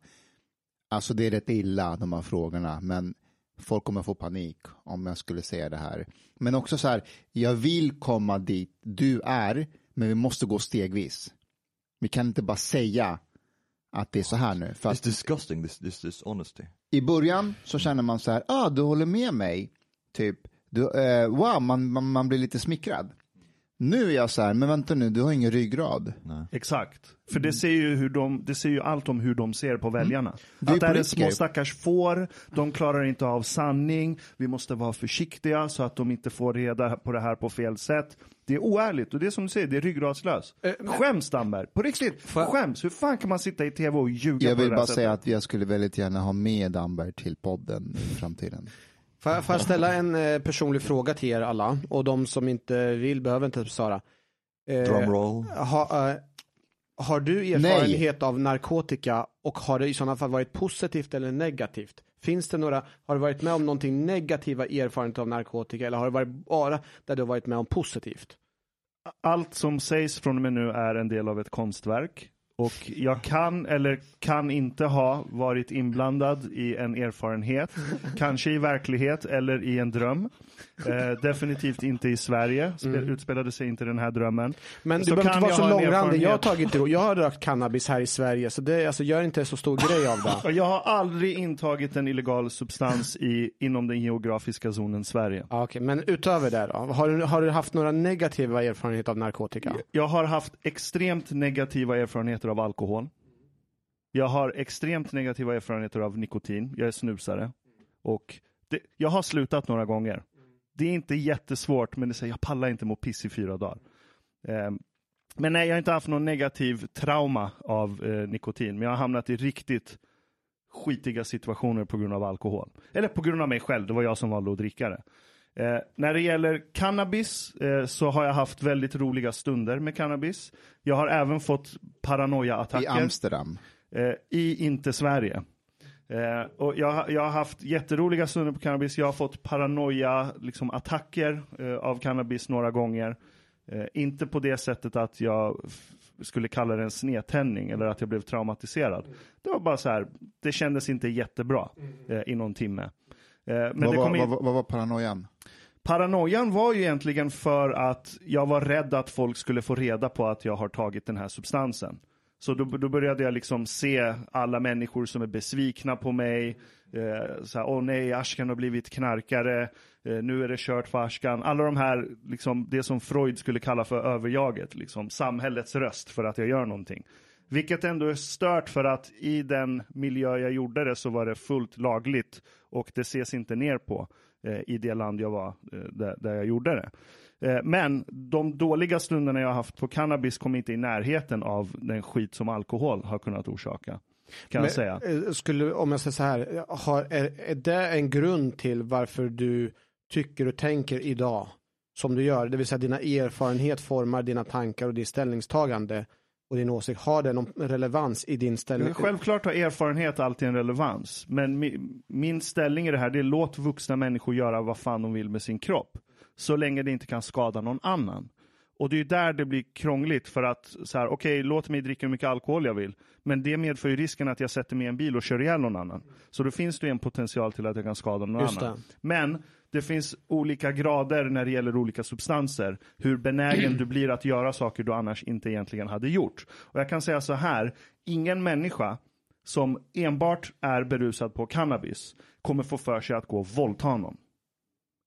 alltså det är rätt illa de här frågorna, men folk kommer få panik om jag skulle säga det här. Men också så här, jag vill komma dit du är, men vi måste gå stegvis. Vi kan inte bara säga att det är så här nu. För It's disgusting, this, this, this honesty. i början så känner man så här, ah, du håller med mig, typ, du, eh, wow, man, man, man blir lite smickrad. Nu är jag så här, men vänta nu, du har ingen ryggrad. Exakt. För det ser ju, hur de, det ser ju allt om hur de ser på väljarna. Det är Att det är små stackars får, de klarar inte av sanning, vi måste vara försiktiga så att de inte får reda på det här på fel sätt. Det är oärligt och det är som du säger, det är ryggradslöst. Skäms Damberg, på riktigt. Skäms. Hur fan kan man sitta i tv och ljuga Jag på vill det bara här säga sättet? att jag skulle väldigt gärna ha med Damberg till podden i framtiden. Får jag, får jag ställa en eh, personlig fråga till er alla? Och de som inte vill behöver inte svara. Eh, Drumroll. ha, eh, har du erfarenhet av narkotika och har det i sådana fall varit positivt eller negativt Finns det några, har du varit med om någonting negativa erfarenheter av narkotika eller har det varit bara där du har varit med om positivt? Allt som sägs från och med nu är en del av ett konstverk. Och jag kan eller kan inte ha varit inblandad i en erfarenhet. Kanske i verklighet eller i en dröm. Eh, definitivt inte i Sverige. Spe- Utspelade sig inte den här drömmen. Men du Så behöver kan inte vara så långrandig. Jag har tagit jag har rökt cannabis här i Sverige så det, alltså, gör inte så stor grej av det. Jag har aldrig intagit en illegal substans i, inom den geografiska zonen Sverige. Ja, okej. Men utöver det då? Har du, har du haft några negativa erfarenheter av narkotika? Jag har haft extremt negativa erfarenheter av alkohol. Jag har extremt negativa erfarenheter av nikotin. Jag är snusare. Och det, jag har slutat några gånger. Det är inte jättesvårt, men det säger jag pallar inte må piss i fyra dagar. Ehm, men nej, jag har inte haft någon negativ trauma av eh, nikotin, men jag har hamnat i riktigt skitiga situationer på grund av alkohol. Eller på grund av mig själv, det var jag som valde att dricka det. Eh, när det gäller cannabis eh, så har jag haft väldigt roliga stunder med cannabis. Jag har även fått I paranoia-attacker Amsterdam. eh, i inte Sverige. Eh, och jag, har- jag har haft jätteroliga stunder på cannabis. Jag har fått paranoia, liksom eh, av cannabis några gånger. Eh, inte på det sättet att jag skulle kalla det en snedtändning eller att jag blev traumatiserad. Det var bara så här, det kändes inte jättebra eh, i någon timme. Eh, men vad, var, in... vad, vad var paranoian? Paranoian var ju egentligen för att jag var rädd att folk skulle få reda på att jag har tagit den här substansen. Så då, då började jag liksom se alla människor som är besvikna på mig. Eh, så här, åh nej, Ashkan har blivit knarkare. Eh, nu är det kört för Ashkan. Alla de här, liksom, det som Freud skulle kalla för överjaget. Liksom, samhällets röst för att jag gör någonting. Vilket ändå är stört för att i den miljö jag gjorde det så var det fullt lagligt och det ses inte ner på eh, i det land jag var eh, där, jag gjorde det. Eh, men de dåliga stunderna jag har haft på cannabis kom inte i närheten av den skit som alkohol har kunnat orsaka. Kan jag säga. eh, Skulle, om jag säger så här, har, är, är det en grund till varför du tycker och tänker idag som du gör? Det vill säga dina erfarenhet formar dina tankar och ditt ställningstagande och din åsikt. Har det någon relevans i din ställning? Självklart har erfarenhet alltid en relevans. Men mi, min ställning i det här det är låt vuxna människor göra vad fan de vill med sin kropp. Så länge det inte kan skada någon annan. Och det är där det blir krångligt för att så här, okej, låt mig dricka hur mycket alkohol jag vill. Men det medför ju risken att jag sätter mig i en bil och kör ihjäl någon annan. Så då finns det ju en potential till att jag kan skada någon Just annan. det. Men det finns olika grader när det gäller olika substanser. Hur benägen du blir att göra saker du annars inte egentligen hade gjort. Och jag kan säga så här, ingen människa som enbart är berusad på cannabis kommer få för sig att gå och våldta någon.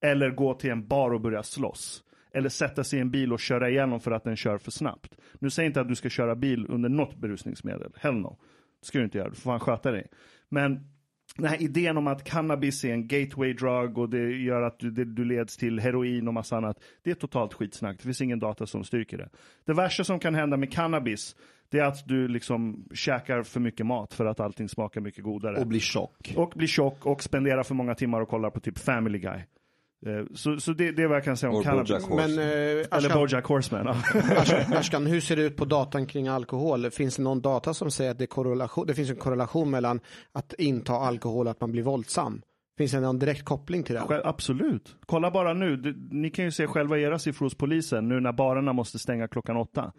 Eller gå till en bar och börja slåss. Eller sätta sig i en bil och köra igenom för att den kör för snabbt. Nu säger jag inte att du ska köra bil under något berusningsmedel. Hell no. Det ska du inte göra. Du får fan sköta dig. Men den här idén om att cannabis är en gateway drug och det gör att du, det, du leds till heroin och massa annat. Det är totalt skitsnack. Det finns ingen data som styrker det. Det värsta som kan hända med cannabis det är att du liksom käkar för mycket mat för att allting smakar mycket godare. Och bli tjock. Och blir tjock och spenderar för många timmar och kollar på typ Family Guy. Eh, Så, så det, det är vad jag kan säga om Or cannabis. Bojack. Men eh, Eller Ashkan, Bojack Horseman. Ashkan, Ashkan, hur ser det ut på datan kring alkohol? Finns det någon data som säger att det, korrelation, det finns en korrelation mellan att inta alkohol och att man blir våldsam? Finns det någon direkt koppling till det? Själv- Absolut. Kolla bara nu. Ni kan ju se själva era siffror hos polisen nu när barerna måste stänga klockan åtta.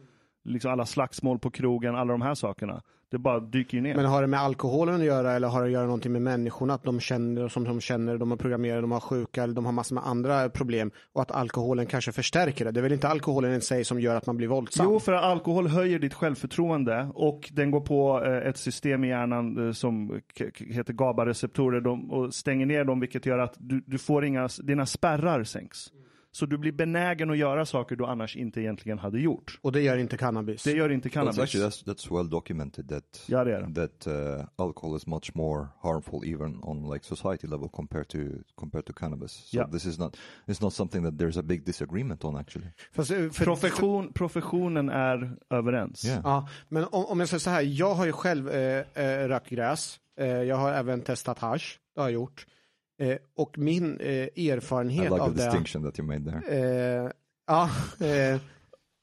Liksom alla slagsmål på krogen, alla de här sakerna. Det bara dyker ner. Men har det med alkoholen att göra eller har det att göra någonting med människorna? Att de känner som de känner, de är programmerade, de har sjuka eller de har massor med andra problem och att alkoholen kanske förstärker det. Det är väl inte alkoholen i sig som gör att man blir våldsam? Jo, för att alkohol höjer ditt självförtroende och den går på eh, ett system i hjärnan eh, som heter GABA-receptorer och stänger ner dem vilket gör att du, du får inga, dina spärrar sänks. Så du blir benägen att göra saker du annars inte egentligen hade gjort. Och det gör inte cannabis? Det gör inte Well, cannabis. actually that's that's well documented that Ja, det är det. that uh, alcohol is much more harmful even on like society level compared to compared to cannabis. So Yeah. this is not it's not something that there's a big disagreement on actually. Fast, eh, för, Profession, professionen är överens. Yeah. Ja, men om, om jag säger så här, jag har ju själv eh, eh, rökt gräs. Eh, jag har även testat hash, det har jag gjort. Eh, och min eh, I erfarenhet like av the det. distinction that you made there. Eh, ja, eh,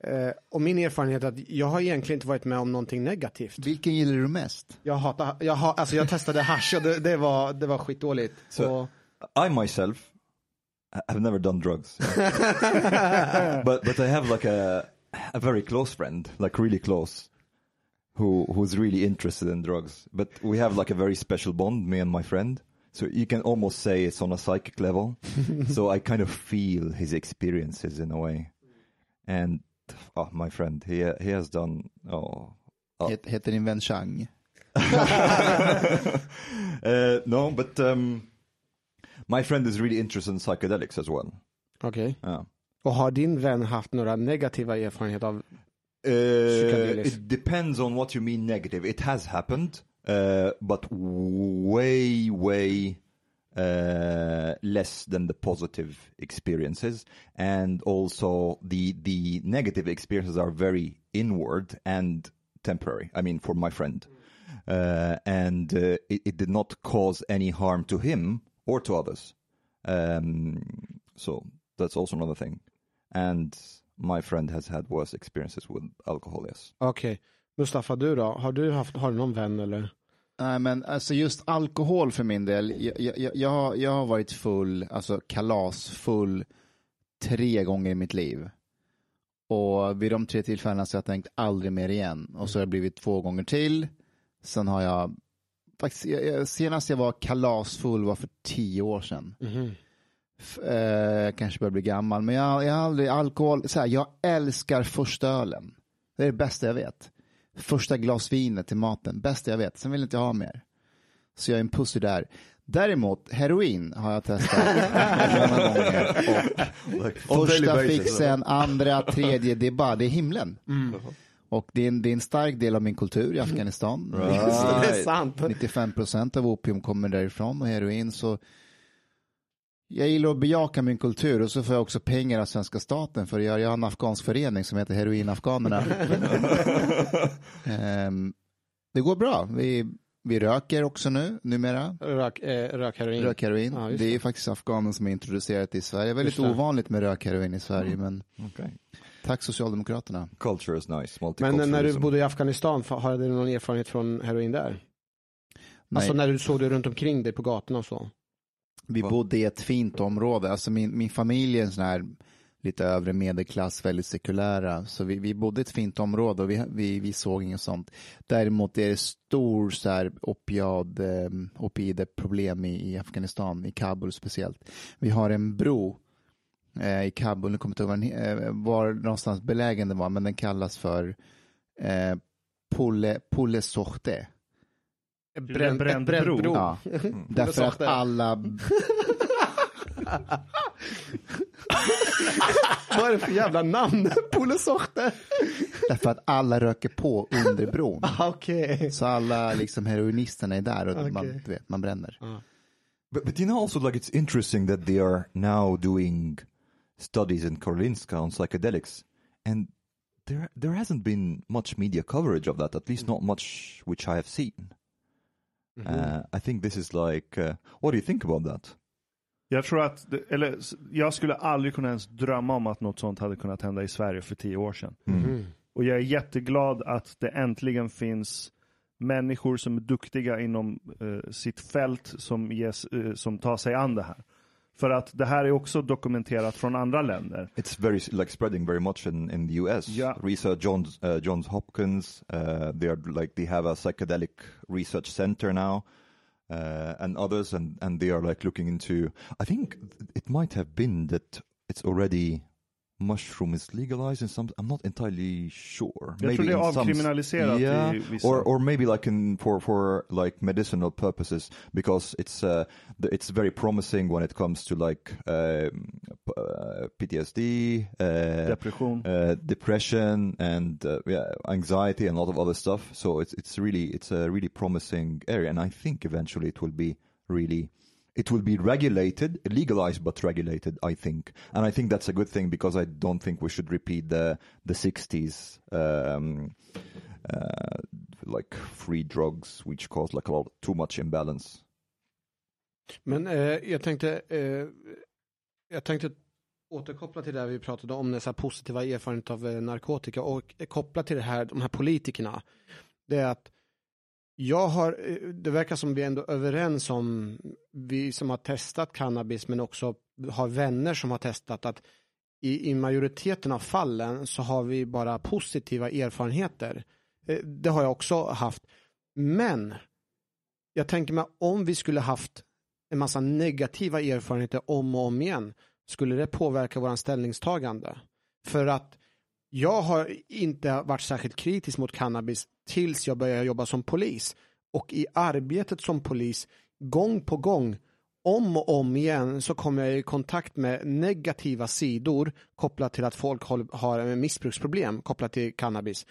Eh, och min erfarenhet är att jag har egentligen inte varit med om någonting negativt. Vilken gillar du mest? Jag hatar, jag, ha, alltså jag testade hasch och det, det, var, det var skitdåligt. Så- Och, I myself have never done drugs, but but I have like a a very close friend, like really close, who who's really interested in drugs. But we have like a very special bond, me and my friend. So you can almost say it's on a psychic level. so I kind of feel his experiences in a way. And oh, my friend, he he has done oh Ja. Het, heter din vän Chang? uh, no, but um, my friend is really interested in psychedelics as well. Okej. Yeah. Och har din vän haft några negativa erfarenheter av Uh, Psychedelics. it depends on what you mean negative. It has happened, uh, but way, way uh, less than the positive experiences. And also the the negative experiences are very inward and temporary. I mean, for my friend, uh, and uh, it, it did not cause any harm to him or to others. Um, so that's also another thing. And my friend has had worse experiences with alcohol. Yes. Okej. Mustafa, du då? Har du haft, har du någon vän eller? Nej, men alltså just alkohol för min del. Jag, jag, jag, jag, har, varit full, alltså kalasfull, tre gånger i mitt liv. Och vid de tre tillfällena så har jag tänkt aldrig mer igen. Och så har det blivit två gånger till. Sen har jag, faktiskt, jag, senast jag var kalasfull var för tio år sedan. F- eh, kanske börjar bli gammal, men jag, jag har aldrig alkohol, så här, jag älskar första ölen. Det är det bästa jag vet. Första glas vinet till maten, bästa jag vet. Sen vill jag inte ha mer. Så jag är en pussy där. Däremot, heroin har jag testat många gånger. Och första fixen, andra, tredje, det är bara, det är himlen. Och det är, en, det är en stark del av min kultur i Afghanistan. Det är Right. sant. 95 procent av opium kommer därifrån och heroin. Så jag gillar att bejaka min kultur och så får jag också pengar av svenska staten för att göra, jag har en afghansk förening som heter Heroinafghanerna. Ehm, det går bra. Vi, vi röker också nu, numera. Rök, eh, rökheroin. Rökheroin. Just det är det. ju faktiskt afghanen som är introducerat i Sverige. Väldigt ovanligt med rökheroin i Sverige, men Okay. tack Socialdemokraterna. Culture is nice. Men när du bodde i Afghanistan, har du någon erfarenhet från heroin där? Nej. Alltså när du såg det runt omkring dig på gatorna och så? Vi bodde i ett fint område. Alltså min, min familj är en sån här lite övre medelklass, väldigt sekulära. Så vi, vi bodde i ett fint område och vi, vi, vi såg inget sånt. Däremot är det stor så här opiad, eh, opioidproblem i, i Afghanistan, i Kabul speciellt. Vi har en bro eh, i Kabul, nu kommer jag inte ihåg var, den, eh, var någonstans belägen den var, men den kallas för eh, Pulle, Pulle Sohte. Brän, bränd ett bränd bro. bro. Ja, därför att alla Vad är det för jävla namn? Pulesorte? Därför att alla röker på under bron. Okej. Så alla liksom heroinisterna är där och man, Okej. du vet, man bränner. But, but you know also like it's interesting that they are now doing studies in Karolinska on psychedelics and there there hasn't been much media coverage of that, at least not much which I have seen. Uh, I think this is like, uh, what do you think about that? Jag tror att, det- eller jag skulle aldrig kunna ens drömma om att något sånt hade kunnat hända i Sverige för tio år sedan. Och jag är jätteglad att det äntligen finns människor som är duktiga inom eh, sitt fält som, ges, eh, som tar sig an det här. För att det här är också dokumenterat från andra länder. It's very like spreading very much in, in the US. Yeah. Research Johns uh, Johns Hopkins. Uh, they are like they have a psychedelic research center now, uh, and others, and and they are like looking into. I think it might have been that it's already mushroom is legalized in some. I'm not entirely sure. Jag tror det är in some- yeah, i vissa. or or maybe like in for for like medicinal purposes because it's uh it's very promising when it comes to like um, uh, PTSD, uh, Depression. uh, depression, and uh, yeah, anxiety, and a lot of other stuff. So it's it's really it's a really promising area, and I think eventually it will be really. It will be regulated, legalized but regulated, I think, and I think that's a good thing because I don't think we should repeat the the '60s um, uh, like free drugs, which caused like a lot too much imbalance. Men eh, jag tänkte, eh, jag tänkte återkoppla till det vi pratade om, den så positiva erfarenhet av eh, narkotika och eh, koppla till det här, de här politikerna. Det är att jag har, eh, det verkar som vi ändå överens om, vi som har testat cannabis men också har vänner som har testat att i, i majoriteten av fallen så har vi bara positiva erfarenheter. Eh, det har jag också haft. Men jag tänker mig om vi skulle haft en massa negativa erfarenheter om och om igen skulle det påverka våran ställningstagande. För att jag har inte varit särskilt kritisk mot cannabis tills jag började jobba som polis. Och i arbetet som polis, gång på gång, om och om igen så kommer jag i kontakt med negativa sidor kopplat till att folk har missbruksproblem kopplat till cannabis.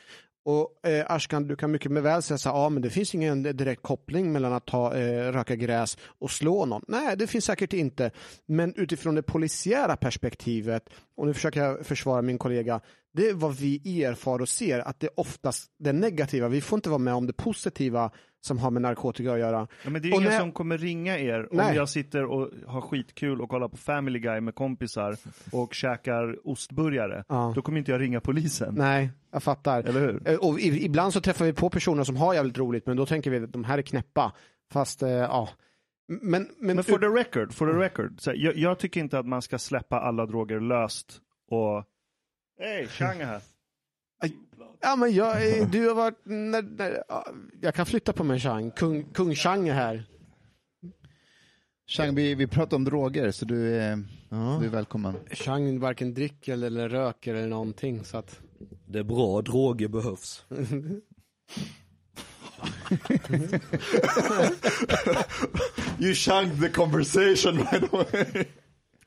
Och eh, Ashkan, du kan mycket väl säga så här, ja men det finns ingen direkt koppling mellan att ta, eh, röka gräs och slå någon. Nej, det finns säkert inte. Men utifrån det polisiära perspektivet, och nu försöker jag försvara min kollega, det är vad vi erfar och ser, att det är oftast det negativa. Vi får inte vara med om det positiva som har med narkotika att göra. Ja, men det är Och ingen när- som kommer ringa er Nej. om jag sitter och har skitkul och kollar på Family Guy med kompisar och käkar ostburgare. Ja. Då kommer inte jag ringa polisen. Nej, jag fattar. Eller hur? Eh, Och ibland så träffar vi på personer som har jävligt roligt, men då tänker vi att de här är knäppa. Fast, eh, ja. Men, men, Men for the record, for the record. Så jag, jag tycker inte att man ska släppa alla droger löst och... Hej, Chang är här. Ja, men jag, du har varit, när, när, ja, jag kan flytta på mig Chang, kung, kung Chang är här. Chang, vi, vi pratar om droger, så du är, du är välkommen. Chang varken dricker eller, eller röker eller någonting, så att. Det är bra, droger behövs. You shanked the conversation right away.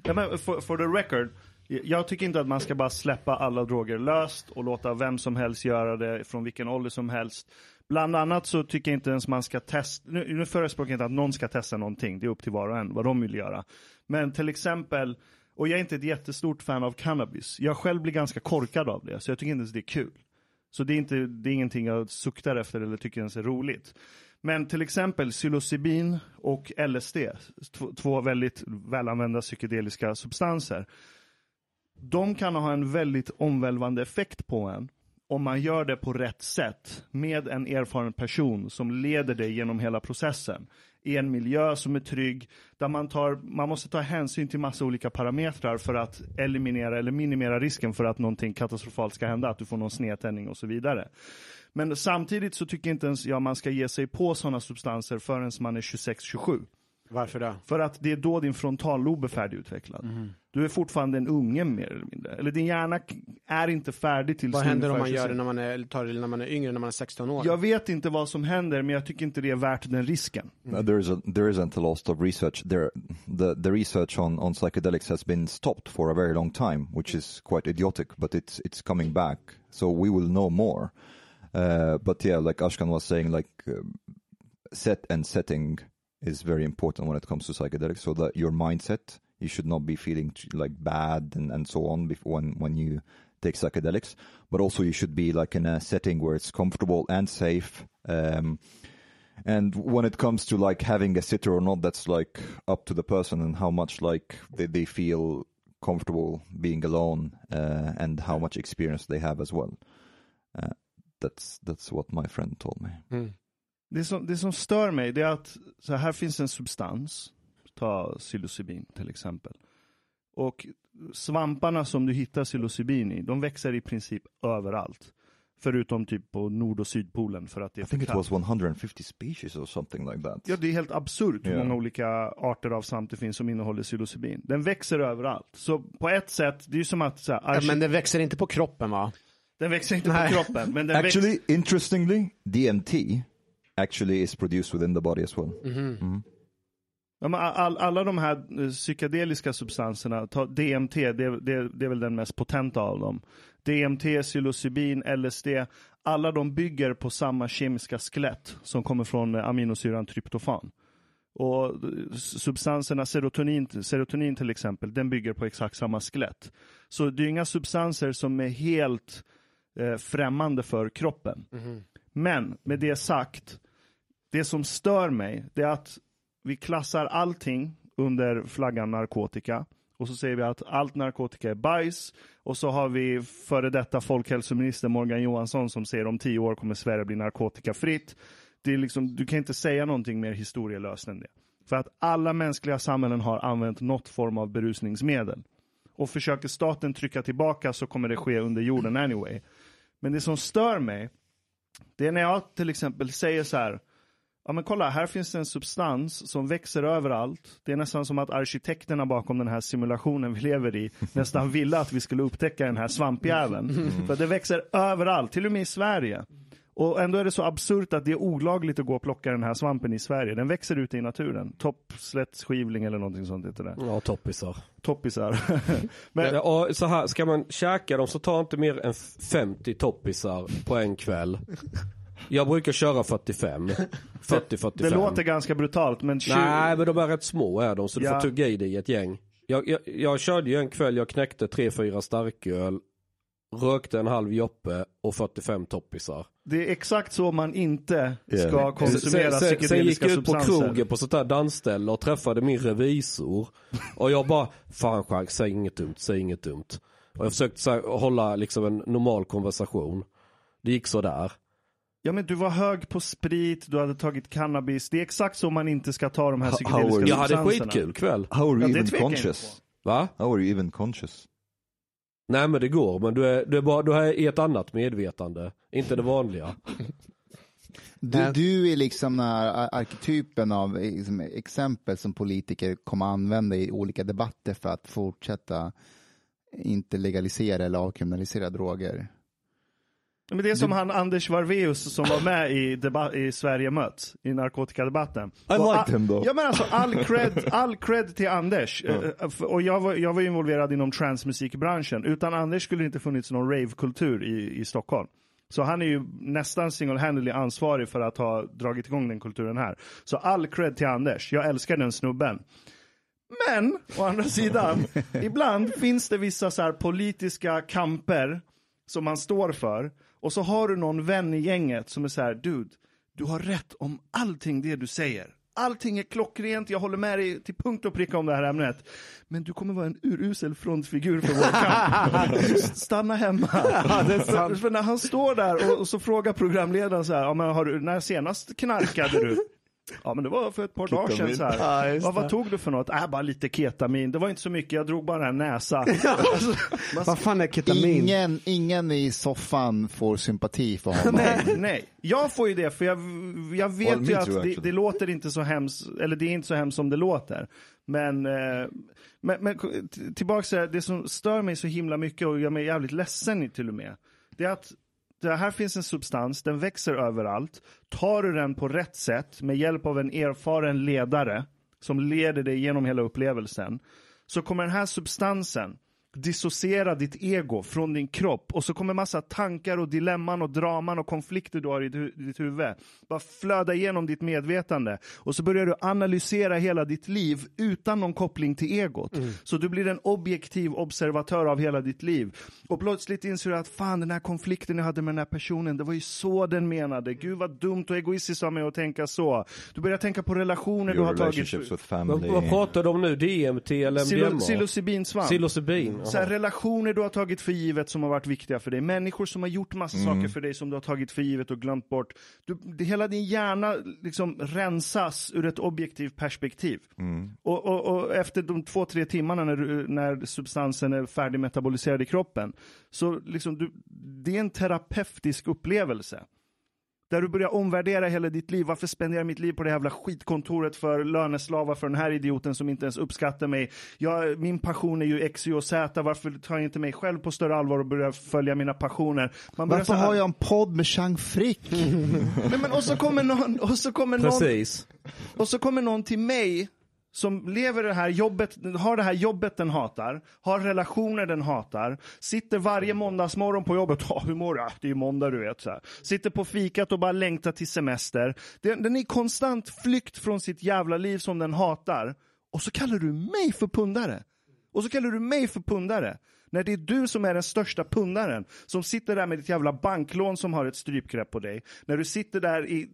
Ja, men for, for the record, jag tycker inte att man ska bara släppa alla droger löst och låta vem som helst göra det från vilken ålder som helst. Bland annat så tycker jag inte ens man ska testa, nu, nu förespråkar jag inte att någon ska testa någonting, det är upp till var och en vad de vill göra. Men till exempel, och jag är inte ett jättestort fan av cannabis, jag själv blir ganska korkad av det, så jag tycker inte ens det är kul. Så det är, inte, det är ingenting jag suktar efter eller tycker ens är roligt. Men till exempel psilocybin och LSD, två, två väldigt välanvända psykedeliska substanser. De kan ha en väldigt omvälvande effekt på en om man gör det på rätt sätt med en erfaren person som leder dig genom hela processen. I en miljö som är trygg, där man, tar, man måste ta hänsyn till massa olika parametrar för att eliminera eller minimera risken för att någonting katastrofalt ska hända, att du får någon snedtändning och så vidare. Men samtidigt så tycker inte ens jag man ska ge sig på sådana substanser förrän man är 26-27. Varför det? För att det är då din frontallob är färdigutvecklad. Mhm. Du är fortfarande en unge mer eller mindre. Eller din hjärna är inte färdig till Vad händer om man gör det 26. när man är, tar det när man är yngre, när man är 16 år? Jag vet inte vad som händer, men jag tycker inte det är värt den risken. Uh, there is a there isn't a lot of research there. The the research on on psychedelics has been stopped for a very long time, which is quite idiotic. But it's it's coming back, so we will know more. Uh, but yeah, like Ashkan was saying, like um, set and setting is very important when it comes to psychedelics. So that your mindset, you should not be feeling like bad and and so on before when when you take psychedelics, but also you should be like in a setting where it's comfortable and safe. Um, and when it comes to like having a sitter or not, that's like up to the person and how much like they, they feel comfortable being alone uh, and how much experience they have as well. Uh, that's that's what my friend told me. Mm. Det som, det som stör mig, det är att så här finns en substans, ta psilocybin till exempel. Och svamparna som du hittar psilocybin i, de växer i princip överallt. Förutom typ på nord och sydpolen för att det är I think it was 150 species or something like that. Ja, det är helt absurt hur Ja. många olika arter av svamp det finns som innehåller psilocybin. Den växer överallt. Så på ett sätt, det är ju som att så här, Ja, men det växer inte på kroppen va? den växer inte Nej. på kroppen, men den växer... Actually, interestingly, DMT actually is produced within the body as well. Ja, men all, alla de här eh, psykedeliska substanserna, ta DMT, det, det, det är väl den mest potenta av dem. DMT, psilocybin, LSD, alla de bygger på samma kemiska skelett som kommer från eh, aminosyran tryptofan. Och eh, substanserna, serotonin, serotonin till exempel, den bygger på exakt samma skelett. Så det är inga substanser som är helt eh, främmande för kroppen. Men med det sagt, det som stör mig, det är att vi klassar allting under flaggan narkotika och så säger vi att allt narkotika är bajs och så har vi före detta folkhälsominister Morgan Johansson som säger om tio år kommer Sverige bli narkotikafritt. Det är liksom, du kan inte säga någonting mer historielöst än det. För att alla mänskliga samhällen har använt något form av berusningsmedel. Och försöker staten trycka tillbaka så kommer det ske under jorden anyway. Men det som stör mig, det är när jag till exempel säger så här, ja men kolla, här finns det en substans som växer överallt. Det är nästan som att arkitekterna bakom den här simulationen vi lever i nästan ville att vi skulle upptäcka den här svampjäveln. För det växer överallt, till och med i Sverige. Och ändå är det så absurt att det är olagligt att gå och plocka den här svampen i Sverige. Den växer ute i naturen. Toppslättskivling eller någonting sånt heter det. Ja, toppisar. Toppisar. Men, Ja, och så här, ska man käka dem så ta inte mer än 50 toppisar på en kväll. Jag brukar köra 45. 40-45. det låter ganska brutalt men tjugo- Nej, men de är rätt små är de, så du Ja. får tugga i dig ett gäng. Jag, jag, jag körde ju en kväll, jag knäckte 3-4 starköl, rökte en halv joppe och 45 toppisar. det är exakt så man inte Ja. ska konsumera sen, sen, sen gick jag ut på krogen på sånt här dansställe och träffade min revisor. Och jag bara, fan Jacques, säg inget dumt, säg inget dumt. Och jag försökte så här, hålla liksom en normal konversation. Det gick så där. Ja men du var hög på sprit, du hade tagit cannabis. Det är exakt så man inte ska ta de här psykedeliska how are Jag hade substanserna. skitkul kväll. How are Ja, you det even conscious? Va? How are you even conscious? Nej men det går, men du är, du är, bara, du är i ett annat medvetande. Inte det vanliga. Du, du är liksom den här ar- arketypen av liksom, exempel som politiker kommer använda i olika debatter för att fortsätta inte legalisera eller avkriminalisera droger. Men det är som han Anders Varveus som var med i, i Sverige möts, i narkotikadebatten. I Och liked him though. Ja men alltså all cred, all cred till Anders. F- Och jag var, jag var involverad inom transmusikbranschen. Utan Anders skulle det inte funnits någon ravekultur i, i Stockholm. Så han är ju nästan single-handedly ansvarig för att ha dragit igång den kulturen här. Så all cred till Anders. Jag älskar den snubben. Men, å andra sidan, ibland finns det vissa så politiska kamper som man står för. Och så har du någon vän i gänget som är så här, dude, du har rätt om allting det du säger. Allting är klockrent, jag håller med dig till punkt och pricka om det här ämnet. Men du kommer vara en urusel frontfigur för vår kamp. Stanna hemma. För när han står där och, och så frågar programledaren så här, ja, men har du, när senast knarkade du? Ja men det var för ett par dagar sedan Ketamin. så här. Ja, det. vad tog du för något? Äh, bara lite ketamin. Det var inte så mycket, jag drog bara en näsa. Alltså, Vad fan är ketamin? Ingen, ingen i soffan får sympati för honom. Nej, nej. Jag får ju det för jag, jag vet Well, ju att det, det låter inte så hemskt, eller det är inte så hemskt som det låter. Men, eh, men, men t- tillbaks till det, som stör mig så himla mycket och gör mig jävligt ledsen i- till och med. Det är att det eh, här finns en substans, den växer överallt. Tar du den på rätt sätt med hjälp av en erfaren ledare som leder dig genom hela upplevelsen så kommer den här substansen dissociera ditt ego från din kropp och så kommer massa tankar och dilemman och draman och konflikter du har i du- ditt huvud bara flöda igenom ditt medvetande och så börjar du analysera hela ditt liv utan någon koppling till egot. Så du blir en objektiv observatör av hela ditt liv och plötsligt inser du att fan den här konflikten jag hade med den här personen, det var ju så den menade. Gud vad dumt och egoistiskt av mig att tänka så. Du börjar tänka på relationer du Your har tagit. with Vad, family. vad pratar du om nu? DMT eller MDMA? Psilocybinsvamp. Psilocybin? Så här, relationer du har tagit för givet som har varit viktiga för dig. Människor som har gjort massa saker för dig som du har tagit för givet och glömt bort. Du, det, hela din hjärna liksom rensas ur ett objektivt perspektiv. Och, och, och efter de två, tre timmarna när, när substansen är färdigmetaboliserad i kroppen. Så liksom du, det är en terapeutisk upplevelse. Där du börjar omvärdera hela ditt liv. Varför spenderar jag mitt liv på det jävla skitkontoret för löneslavar för den här idioten som inte ens uppskattar mig? Jag, min passion är ju X, Y och Z. Varför tar jag inte mig själv på större allvar och börjar följa mina passioner? Man börjar Varför här- har jag en podd med Chang Frick? Nej, men, och så kommer någon, och så kommer någon, och så kommer någon till mig som lever det här jobbet, har det här jobbet den hatar, har relationer den hatar, sitter varje måndagsmorgon på jobbet, ja hur mår du? Det är ju måndag du vet. Så här. Sitter på fikat och bara längtar till semester. Den, den är i konstant flykt från sitt jävla liv som den hatar. Och så kallar du mig för pundare. Och så kallar du mig för pundare. När det är du som är den största pundaren, som sitter där med ditt jävla banklån som har ett strypgrepp på dig. När du sitter där i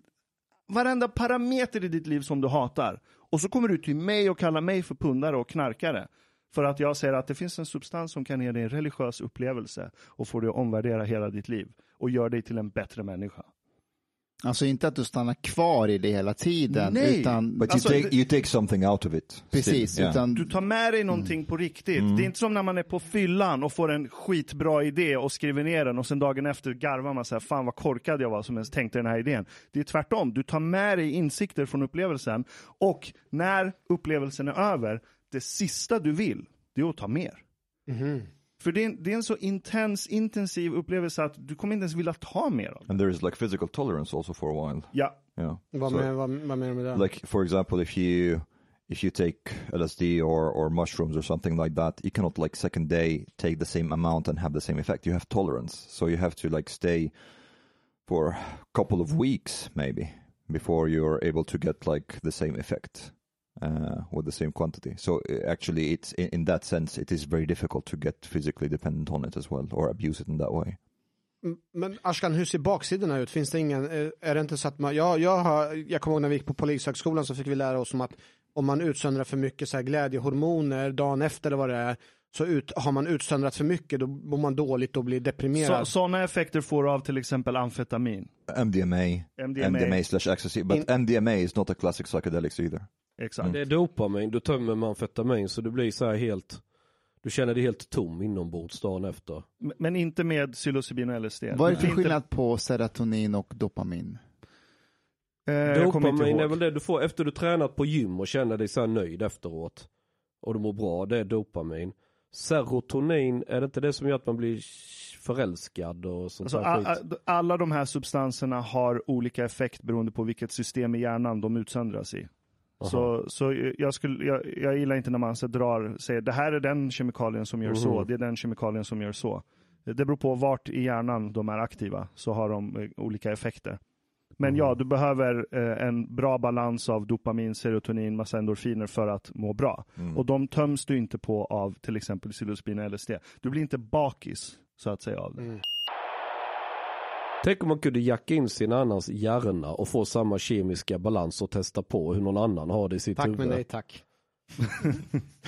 varenda parameter i ditt liv som du hatar. Och så kommer du till mig och kallar mig för pundare och knarkare. För att jag säger att det finns en substans som kan ge dig en religiös upplevelse och få dig att omvärdera hela ditt liv och gör dig till en bättre människa. Alltså inte att du stannar kvar i det hela tiden, Nej. utan But Alltså, you take det- you take something out of it. precis, Still, yeah. utan Du tar med dig någonting på riktigt. Det är inte som när man är på fyllan och får en skitbra idé och skriver ner den och sen dagen efter garvar man så här, fan vad korkad jag var som ens tänkte den här idén. Det är tvärtom, du tar med dig insikter från upplevelsen och när upplevelsen är över, det sista du vill, det är att ta mer. För det är, en, det är en så intens, intensiv upplevelse att du kommer inte ens vilja ta mer av det. And there is like physical tolerance also for a while. Ja, Yeah. Vad, So- med, vad, vad menar du med det? like for example if you if you take lsd or or mushrooms or something like that you cannot like second day take the same amount and have the same effect you have tolerance so you have to like stay for a couple of weeks maybe before you're able to get like the same effect uh, with the same quantity so uh, actually it's in, in that sense it is very difficult to get physically dependent on it as well or abuse it in that way Men Ashkan, hur ser baksidorna ut? Finns det ingen, är- är det inte så att man, jag, jag, har, jag kommer ihåg när vi gick på polishögskolan så fick vi lära oss om att om man utsöndrar för mycket så här glädjehormoner dagen efter eller vad det är, så ut, har man utsöndrat för mycket då mår man dåligt och blir så, deprimerad. sådana effekter får du av till exempel amfetamin. mdma MDMA. mdma slash ecstasy but mdma is not a classic psychedelics either Exakt. Det är dopamin, du tömmer med amfetamin så du blir så här helt, du känner dig helt tom inombords dagen efter. Men inte med psilocybin och LSD. vad är det för skillnad på serotonin och dopamin? Eh, Dopamin är väl det du får efter du tränat på gym och känner dig så här nöjd efteråt. Och du mår bra, det är dopamin. Serotonin, är det inte det som gör att man blir förälskad och sånt Alltså, där a- skit? a- alla de här substanserna har olika effekt beroende på vilket system i hjärnan de utsöndras i. Så, så jag, skulle, jag, jag gillar inte när man så drar, säger det här är den kemikalien som gör så, Mhm. det är den kemikalien som gör så. Det beror på vart i hjärnan de är aktiva, så har de eh, olika effekter. Men ja, du behöver eh, en bra balans av dopamin, serotonin, massa endorfiner för att må bra. Och de töms du inte på av till exempel psilocybin och LSD. Du blir inte bakis, så att säga, av det. Tänk om man kunde jacka in sin annans hjärna och få samma kemiska balans och testa på hur någon annan har det i sitt Tack huvud. men nej tack.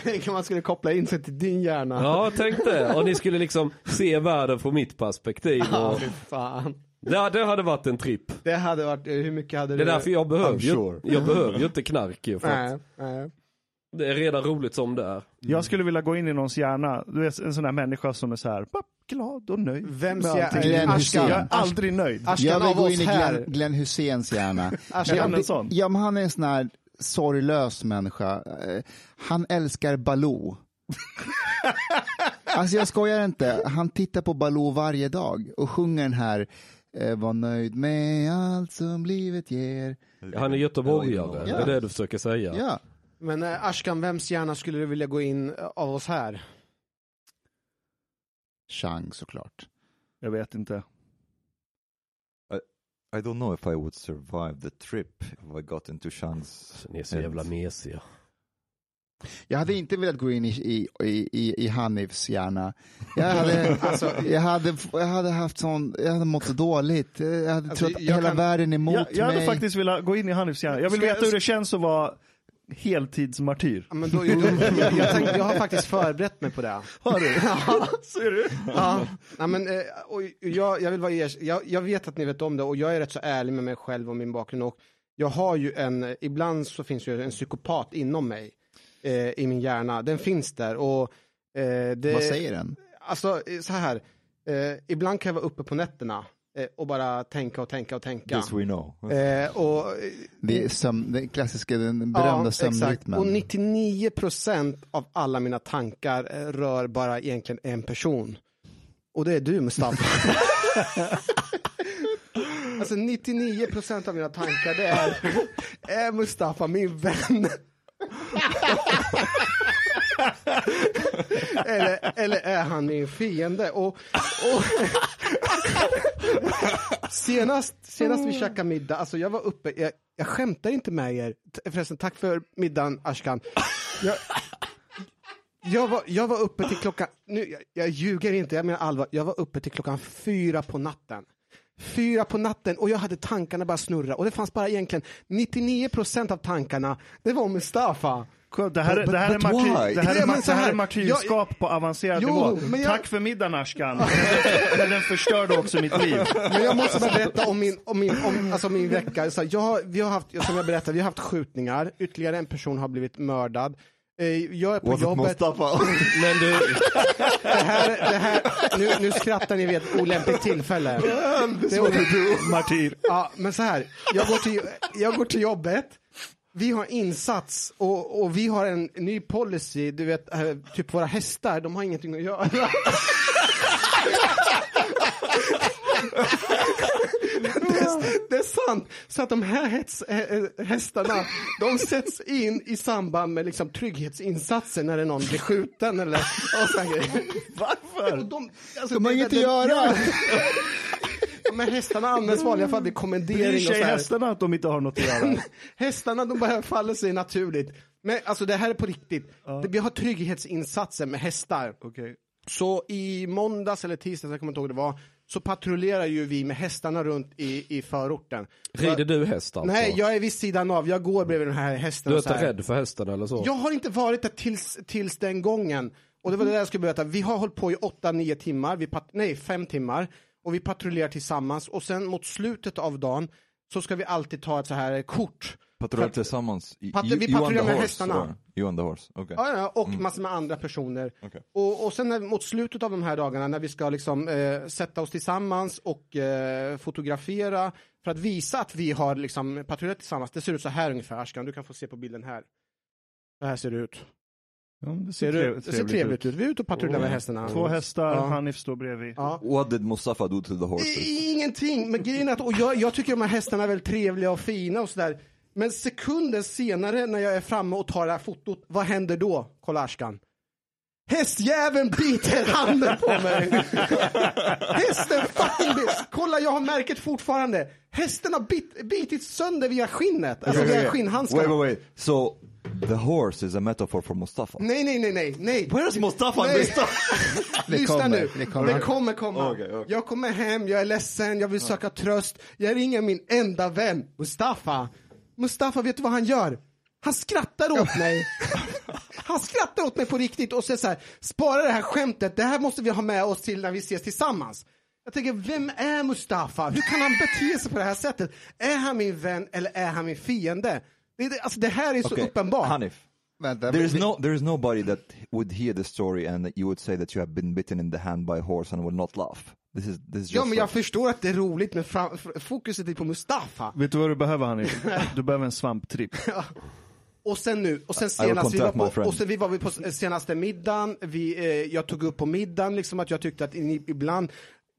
Tänk om man skulle koppla in sig till din hjärna. Ja, tänk det. Och ni skulle liksom se världen från mitt perspektiv. Ja, Och... fy fan. Ja, det hade varit en tripp. Det hade varit, hur mycket hade Det är du? därför jag behöver, ju, sure. jag behöver ju inte knark ju. För att Nej, nej. det är redan roligt som det är. Jag skulle vilja gå in i någons hjärna, du är en sån där människa som är så här, bara glad och nöjd. Vems med hjär- allting. Glenn Jag är aldrig nöjd. Ashkan Jag vill gå in i. Glenn, Glenn Husseins hjärna. Ashkan, Är han en det- sån? Ja, men han är en sån här sorglös människa. Eh, Han älskar Baloo. alltså jag skojar inte. Han tittar på Baloo varje dag och sjunger den här eh, Var nöjd med allt som livet ger. Han är göteborgare, Ja. det är det du försöker säga. Ja. Men eh, Ashkan, vems hjärna skulle du vilja gå in eh, av oss här? Chang såklart. Jag vet inte. I don't know if I would survive the trip if I got into Shang's. Så Ni är så jävla mesiga. Jag hade inte velat gå in i, i, i, i Hanifs hjärna. Jag hade, alltså, jag, hade, jag hade haft sån, jag hade mått så dåligt. Jag hade Alltså, trott att jag hela kan- världen är emot Jag, jag hade mig. faktiskt velat gå in i Hanifs hjärna. Jag vill Ska jag- veta hur det känns att vara heltidsmartyr. Ja, men då, jag, jag, jag, tänkte, jag har faktiskt förberett mig på det. Har du? Ser du? Ja, nej, men, eh, och jag, jag, vill vara ers- jag, jag vet att ni vet om det och jag är rätt så ärlig med mig själv och min bakgrund. Och jag har ju en, ibland så finns ju en psykopat inom mig, eh, i min hjärna. Den finns där och eh, det, Vad säger den? Alltså eh, så här, eh, ibland kan jag vara uppe på nätterna eh, och bara tänka och tänka och tänka. This we know. Eh, och, Det är sömn, den klassiska, den berömda exakt. sömnrytmen. Och 99% av alla mina tankar rör bara egentligen en person. Och det är du Mustafa. alltså 99% av mina tankar det är, är Mustafa min vän? Eller, eller är han min fiende? Och, och senast, senast vi käkade middag, alltså jag var uppe, jag, jag skämtar inte med er, förresten tack för middagen Ashkan. Jag, jag, var, jag var uppe till klockan, nu, jag, jag ljuger inte, jag menar allvar, jag var uppe till klockan fyra på natten. Fyra på natten och jag hade tankarna bara snurra och det fanns bara egentligen 99% av tankarna, det var Mustafa. Det här, är- But- det här, är, but martyr, why? det här, är, det här är martyrskap på avancerad Jo, nivå. jag- Tack för middagen Ashkan. Men den förstörde också mitt liv. Men jag måste bara berätta om min, om min, om, alltså min vecka. Så jag, vi har haft, som jag berättade, vi har haft skjutningar, ytterligare en person har blivit mördad. Eh, Jag är på it jobbet? Men du, det här, det här, nu, nu skrattar ni vid ett olämpligt tillfälle. Det är, Martyr. ja, men så här, jag går, till, jag går till jobbet, vi har insats och, och vi har en ny policy, du vet, eh, typ våra hästar, de har ingenting att göra. Det är, det är sant. Så att de här hets, hä- hä- hästarna, de sätts in i samband med liksom trygghetsinsatser när det någon blir skjuten eller och grejer. Varför? Och De, alltså, De har inget att göra. Här hästarna används vanliga fall vid Bryr kommendering och sig så här. hästarna att de inte har något att göra? Hästarna de bara faller sig naturligt. Men alltså det här är på riktigt. Det- Vi har trygghetsinsatser med hästar. Okej. Så i måndags eller tisdags, jag kommer inte ihåg det var, så patrullerar ju vi med hästarna runt i, i förorten. rider du häst alltså? Nej, jag är vid sidan av, jag går bredvid den här hästen. Du är inte rädd för hästen eller så? Jag har inte varit där tills, tills den gången. Och det var det där jag skulle berätta. Vi har hållit på i 8-9 timmar, vi pat- nej 5 timmar. Och vi patrullerar tillsammans. Och sen mot slutet av dagen så ska vi alltid ta ett så här kort. Patrullerar tillsammans? Pat- vi patrullerar med horse, hästarna. or- You on the horse, okej. Ja, ja, och massor med andra personer. Okej. Och, och sen när, mot slutet av de här dagarna när vi ska liksom, eh, sätta oss tillsammans och eh, fotografera för att visa att vi har liksom, patrullerat tillsammans. Det ser ut så här ungefär, Ashkan. Du kan få se på bilden här. Så här ser det ut. Ja, det Ser ser, du, trev- det ser trevligt ut. Vi är ute och patrullerar med hästarna. Två hästar, Ja. Hanif står bredvid. Ja. What did Mustafa do to the horses? Ingenting, men grejen är att och jag, jag tycker de här hästarna är väldigt trevliga och fina och sådär. Men sekunden senare när jag är framme och tar det här fotot, vad händer då, Kolla Ashkan? Hästjäveln biter handen på mig! Hästen fucking bit. Kolla jag har märket fortfarande. Hästen har bit, bitit sönder via skinnet, alltså Okay, via okay. skinnhandskarna. Wait, wait, wait. So, the horse is a metaphor for Mustafa? Nej, nej, nej, nej, nej. Where's Mustafa? Nej. Det Lyssna kommer, nu. det kommer. Det kommer komma. Okej, okej. Jag kommer hem, jag är ledsen, jag vill söka tröst. Jag ringer min enda vän, Mustafa. Mustafa, vet du vad han gör? Han skrattar åt mig. Han skrattar åt mig på riktigt och säger så här, spara det här skämtet, det här måste vi ha med oss till när vi ses tillsammans. Jag tänker, vem är Mustafa? Hur kan han bete sig på det här sättet? Är han min vän eller är han min fiende? Det, det, alltså det här är så Okay, uppenbart. Hanif. Vänta, There is no, there is nobody that would hear the story and that you would say that you have been bitten in the hand by a horse and will not laugh. This is, this is Ja, men jag like- förstår att det är roligt, men fokuset är på Mustafa. Vet du vad du behöver Hanif? Du behöver en svamptripp. Och sen nu, och sen senast, vi var, på, och sen vi var på senaste middagen, vi, eh, jag tog upp på middagen liksom att jag tyckte att ni, ibland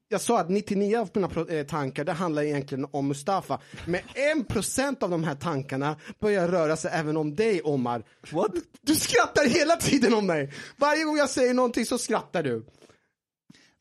jag sa att 99 av mina eh, tankar det handlar egentligen om Mustafa. Men 1% av de här tankarna börjar röra sig även om dig Omar. What? Du skrattar hela tiden om mig! Varje gång jag säger någonting så skrattar du.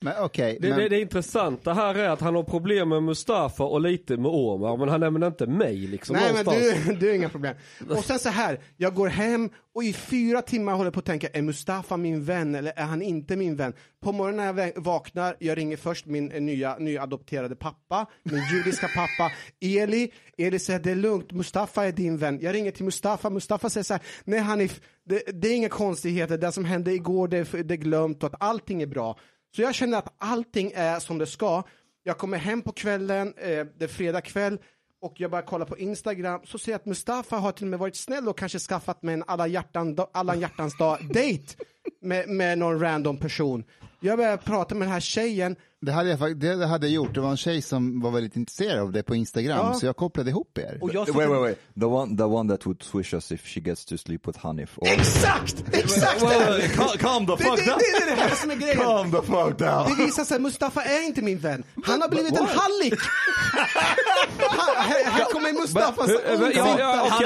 Men okej, Det, men- det, det intressanta här är att han har problem med Mustafa och lite med Omar, men han nämner inte mig liksom Nej men någonstans. du, du har inga problem. Och sen så här, jag går hem och i fyra timmar håller på att tänka, är Mustafa min vän eller är han inte min vän? På morgonen när jag vaknar, jag ringer först min nya, nya adopterade pappa, min judiska pappa, Eli. Eli säger, det är lugnt, Mustafa är din vän. Jag ringer till Mustafa, Mustafa säger så här, nej Hanif, det, det är inga konstigheter, det som hände igår, det, är- det är glömt och att allting är bra. Så jag känner att allting är som det ska. Jag kommer hem på kvällen, eh, det är fredag kväll, och jag bara kollar på Instagram, så ser jag att Mustafa har till och med varit snäll och kanske skaffat mig en alla, hjärtan, alla hjärtans dag date med, med någon random person. Jag börjar prata med den här tjejen, det, hade jag, det, det hade jag gjort. Det var en tjej som var väldigt intresserad av det på Instagram, Ja. så jag kopplade ihop er. och jag Wait, wait, wait. The one, the one that would swish us if she gets to sleep with Hanif. Or... Exakt! Exakt! Det, wait, wait, calm, calm the det, fuck det, down! det är det här som är grejen. Calm the fuck down! Det visar sig att Mustafa är inte min vän. Han har blivit en hallick! här, här- kommer Mustafas Hur- hur-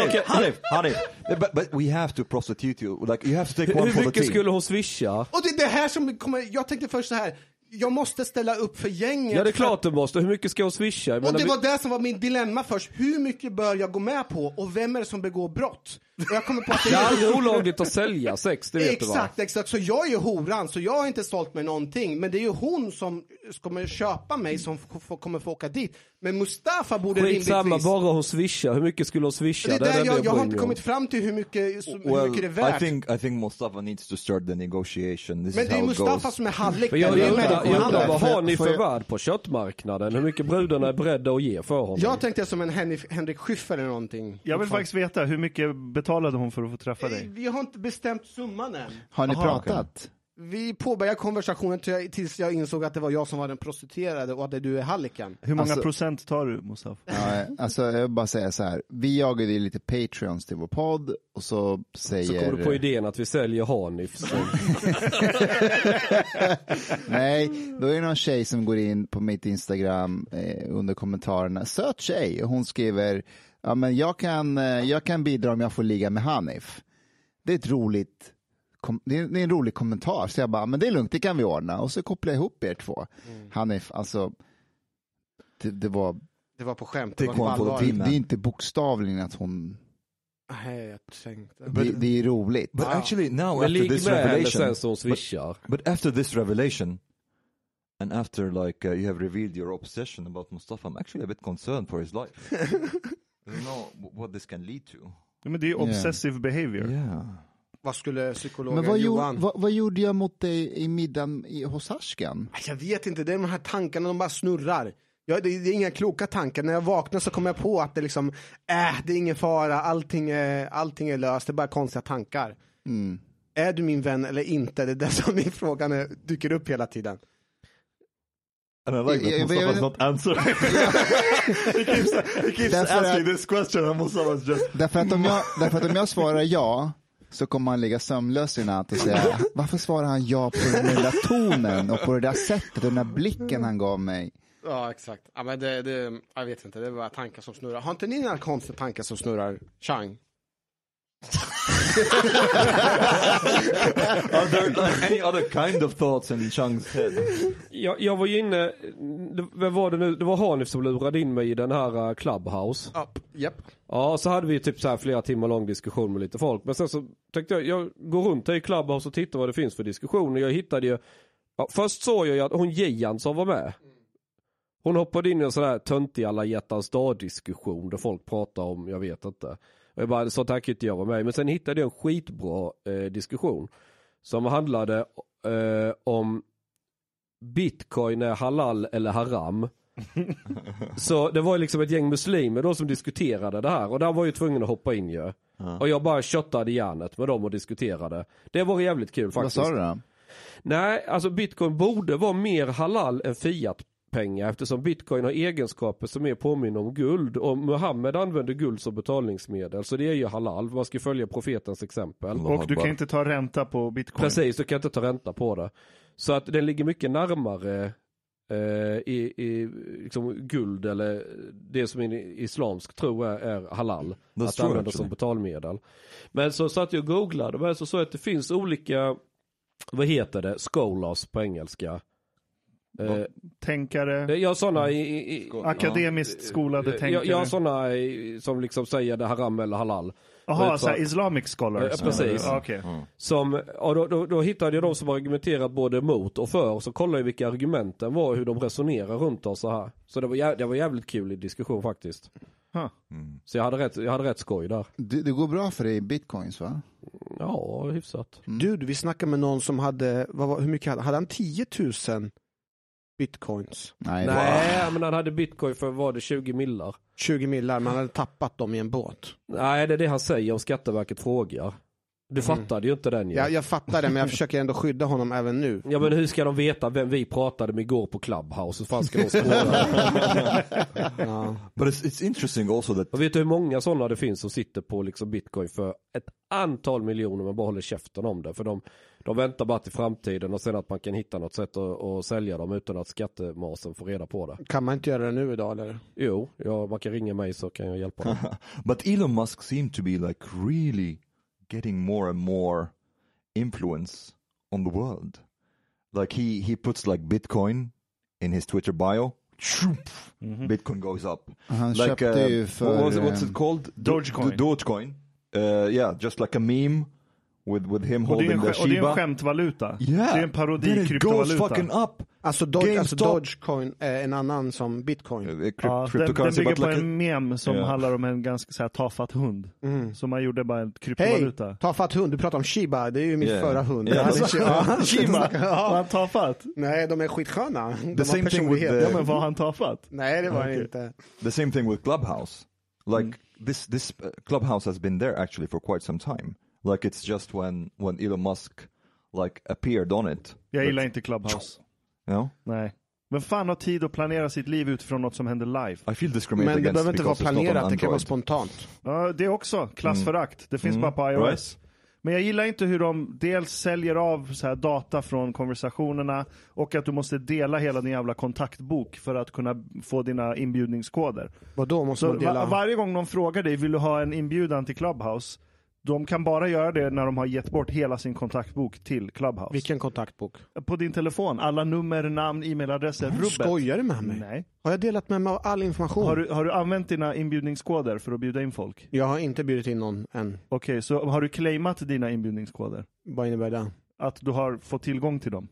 okej, Hanif. Hanif. But, but we have to prostitute you. Like, you have to take one Hur for the mycket team. skulle hon swisha? Och det är det här som kommer, jag tänkte först så här. Jag måste ställa upp för gänget. Ja det är klart du måste, hur mycket ska hon swisha? Jag Och det vi- var det som var min dilemma först. Hur mycket bör jag gå med på och vem är det som begår brott? Och Jag kommer på att det Det är aldrig olagligt att sälja sex, det vet Exakt, du va? exakt. Så jag är ju horan, så jag har inte sålt mig någonting. Men det är ju hon som kommer köpa mig som kommer få åka dit. Men Mustafa borde Skitsamma, rimligtvis... bara hon swishar. Hur mycket skulle hon swisha? det är det där enda jag, jag har inte kommit fram till hur mycket, hur Well, mycket det är I värt. think I think Mustafa needs to start the negotiation. This men is det är Mustafa goes. som är hallick. Jag. Det undrar, jag vad har ni för jag- värd på köttmarknaden? Hur mycket brudarna är beredda att ge för honom? Jag tänkte som en Henrik, Henrik Schyffert eller någonting. Jag vill faktiskt veta, hur mycket betalade hon för att få träffa dig? Vi har inte bestämt summan än. Har ni Aha, pratat? Vi påbörjade konversationen tills jag insåg att det var jag som var den prostituerade och att du är hallicken. Hur många Alltså- procent tar du, Mustafa? Ja, alltså jag vill bara säga så här. Vi jagade ju lite Patreons till vår podd och så säger... Så kommer du på idén att vi säljer Hanif. Nej, då är det någon tjej som går in på mitt Instagram eh, under kommentarerna. Söt tjej. Och hon skriver, ja men jag kan, eh, jag kan bidra om jag får ligga med Hanif. Det är ett roligt, det, är, det en rolig kommentar. Så jag bara, men det är lugnt, det kan vi ordna. Och så kopplar jag ihop er två. Hanif, alltså, det, det var, Det var på skämt, det Take var på det, det är inte bokstavligen att hon, Nej, jag tänkte. det, det är roligt. But actually now Men after this revelation, sen så hon swishar. but after this revelation, and after like uh, you have revealed your obsession about Mustafa, I'm actually a bit concerned for his life. Don't know what this can lead to. Ja, men det är obsessive behavior. Yeah. Vad skulle psykologen Men vad, Johan? gjorde, vad, vad gjorde jag mot dig i middagen i, hos Ashkan? Jag vet inte, det är de här tankarna, de bara snurrar. Jag, det, det är inga kloka tankar. När jag vaknar så kommer jag på att det liksom, äh, det är ingen fara, allting är, allting är löst, det är bara konstiga tankar. Mm. Är du min vän eller inte? Det är det som min fråga är, dyker upp hela tiden. And I like that Yeah, Mustafa's not answering. he keeps, he keeps Därför att- asking this question and Mustafa's just... Därför att, om jag, därför att om jag svarar ja så kommer han ligga sömnlös i natt och säga varför svarar han ja på den lilla tonen och på det där sättet och den där blicken han gav mig. Ja, exakt. Ja, men det, det, jag vet inte, det är bara tankar som snurrar. Har inte ni några konstiga tankar som snurrar? Chang? Are there any other kind of thoughts in Chang's head? Jag, jag var ju inne, det, vad var det nu, det var Hanif som lurade in mig i den här uh, Clubhouse. Ja, japp. Ja, så hade vi typ så här flera timmar lång diskussion med lite folk. Men sen så tänkte jag, jag går runt här i Clubhouse och tittar vad det finns för diskussioner. Jag hittade ju, ja, först såg jag ju att hon Gian som var med. Hon hoppade in i en sån här töntig alla hjärtans dag diskussion där folk pratar om, jag vet inte. Och jag bara, sånt här kan inte jag vara med. Men sen hittade jag en skitbra eh, diskussion. Som handlade eh, om bitcoin är halal eller haram. Så det var liksom ett gäng muslimer då som diskuterade det här och där var jag tvungen att hoppa in ju. Och jag bara köttade järnet med dem och diskuterade. Det var jävligt kul faktiskt. Vad sa du då? Nej, alltså bitcoin borde vara mer halal än fiatpengar eftersom bitcoin har egenskaper som mer påminner om guld och Muhammed använder guld som betalningsmedel så det är ju halal. Man ska följa profetens exempel. Och du kan inte ta ränta på bitcoin. Precis, du kan inte ta ränta på det. Så att den ligger mycket närmare eh, i, i liksom guld eller det som en islamsk tro är, är halal. That's att true, använda som betalmedel. Men så satt jag och googlade men så såg jag att det finns olika, vad heter det, scholars på engelska. Eh, Tänkare, jag har sådana i, i, i akademiskt skolade tänkare. jag, jag har sådana i- som liksom säger det haram eller halal. Jaha, vet så här vad- Islamic scholars. Ja, precis. Ja, okej. Som, och då, då, då hittade jag de som argumenterat både mot och för. Så kollade jag vilka argumenten var och hur de resonerar runt och så här. Så det var, det var jävligt kul i diskussion faktiskt. Huh. Så jag hade rätt, jag hade rätt skoj där. Det, det går bra för dig i bitcoins va? Ja, hyfsat. Du, vi snackade med någon som hade, vad hur mycket hade Hade han 10 000 bitcoins? Nej, det- Nej, men han hade bitcoin för, var det 20 millar? 20 millar, man hade tappat dem i en båt. Nej, det är det han säger om Skatteverket frågar. Du fattade ju inte den ju. Jag, jag fattar det, men jag försöker ändå skydda honom även nu. Ja men hur ska de veta vem vi pratade med igår på Clubhouse? Hur fan ska de spåra? Ja. But it's, it's interesting also that Och vet du hur många sådana det finns som sitter på liksom bitcoin för ett antal miljoner men bara håller käften om det. För de, de väntar bara till framtiden och sen att man kan hitta något sätt att, att sälja dem utan att skattemasen får reda på det. Kan man inte göra det nu idag eller? Jo, ja, man kan ringa mig så kan jag hjälpa dem. But Elon Musk seemed to be like really getting more and more influence on the world. Like he he puts like Bitcoin in his Twitter bio. Bitcoin goes up. Han like köpte ju för... what was it, what's it called? Dogecoin. Do- Dogecoin. uh, yeah, just like a meme with with him Och det, är holding en, the skä- och det är en Shiba. skämtvaluta. Yeah, Det är en parodi then it goes fucking up. Alltså, Doge, alltså. Dogecoin är en annan som bitcoin. Uh, crypt- Ja, den, den bygger but på like en mem som Ja. handlar om en ganska så här, tafatt hund. Mm. Så man gjorde bara en Hej, kryptovaluta. tafatt hund. Du pratar om Shiba, det är ju min Yeah. förra hund. Yeah. Shiba. Shiba, var han tafatt? Nej, de är skitsköna. De har same thing with the- Ja men var han tafatt? Nej, det var Okej. inte. the same thing with Clubhouse. Like Mm. this, this uh, Clubhouse has been there actually for quite some time. Like it's just when when Elon Musk like appeared on it. Jag gillar inte Clubhouse. Know, Nej. Men fan har tid att planera sitt liv utifrån något som händer live? I feel discriminated Men det behöver inte vara planerat, det kan vara spontant. Ja, det är också klassförakt. Det finns Mm. bara på iOS. Right. Men jag gillar inte hur de dels säljer av så här data från konversationerna och att du måste dela hela din jävla kontaktbok för att kunna få dina inbjudningskoder. Vadå, måste Så man dela? va- varje gång de frågar dig, vill du ha en inbjudan till Clubhouse? De kan bara göra det när de har gett bort hela sin kontaktbok till Clubhouse. Vilken kontaktbok? På din telefon, alla nummer, namn, e-mailadresser, rubbet. Skojar du med mig? Nej. Har jag delat med mig av all information? Har du, har du använt dina inbjudningskoder för att bjuda in folk? Jag har inte bjudit in någon än. Okej, så har du claimat dina inbjudningskoder? Vad innebär det? Att du har fått tillgång till dem?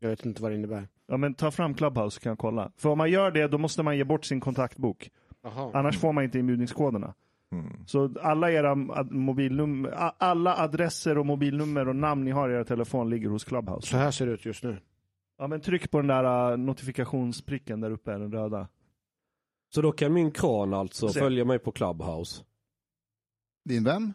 Jag vet inte vad det innebär. Ja men ta fram Clubhouse så kan jag kolla. För om man gör det, då måste man ge bort sin kontaktbok. Jaha. Annars får man inte inbjudningskoderna. Mm. Så alla era ad- mobilnummer, alla adresser och mobilnummer och namn ni har i era telefon ligger hos Clubhouse. Så här ser det ut just nu. Ja men tryck på den där uh, notifikationspricken där uppe, den röda. Så då kan min kran alltså Se. följa mig på Clubhouse. Din vem?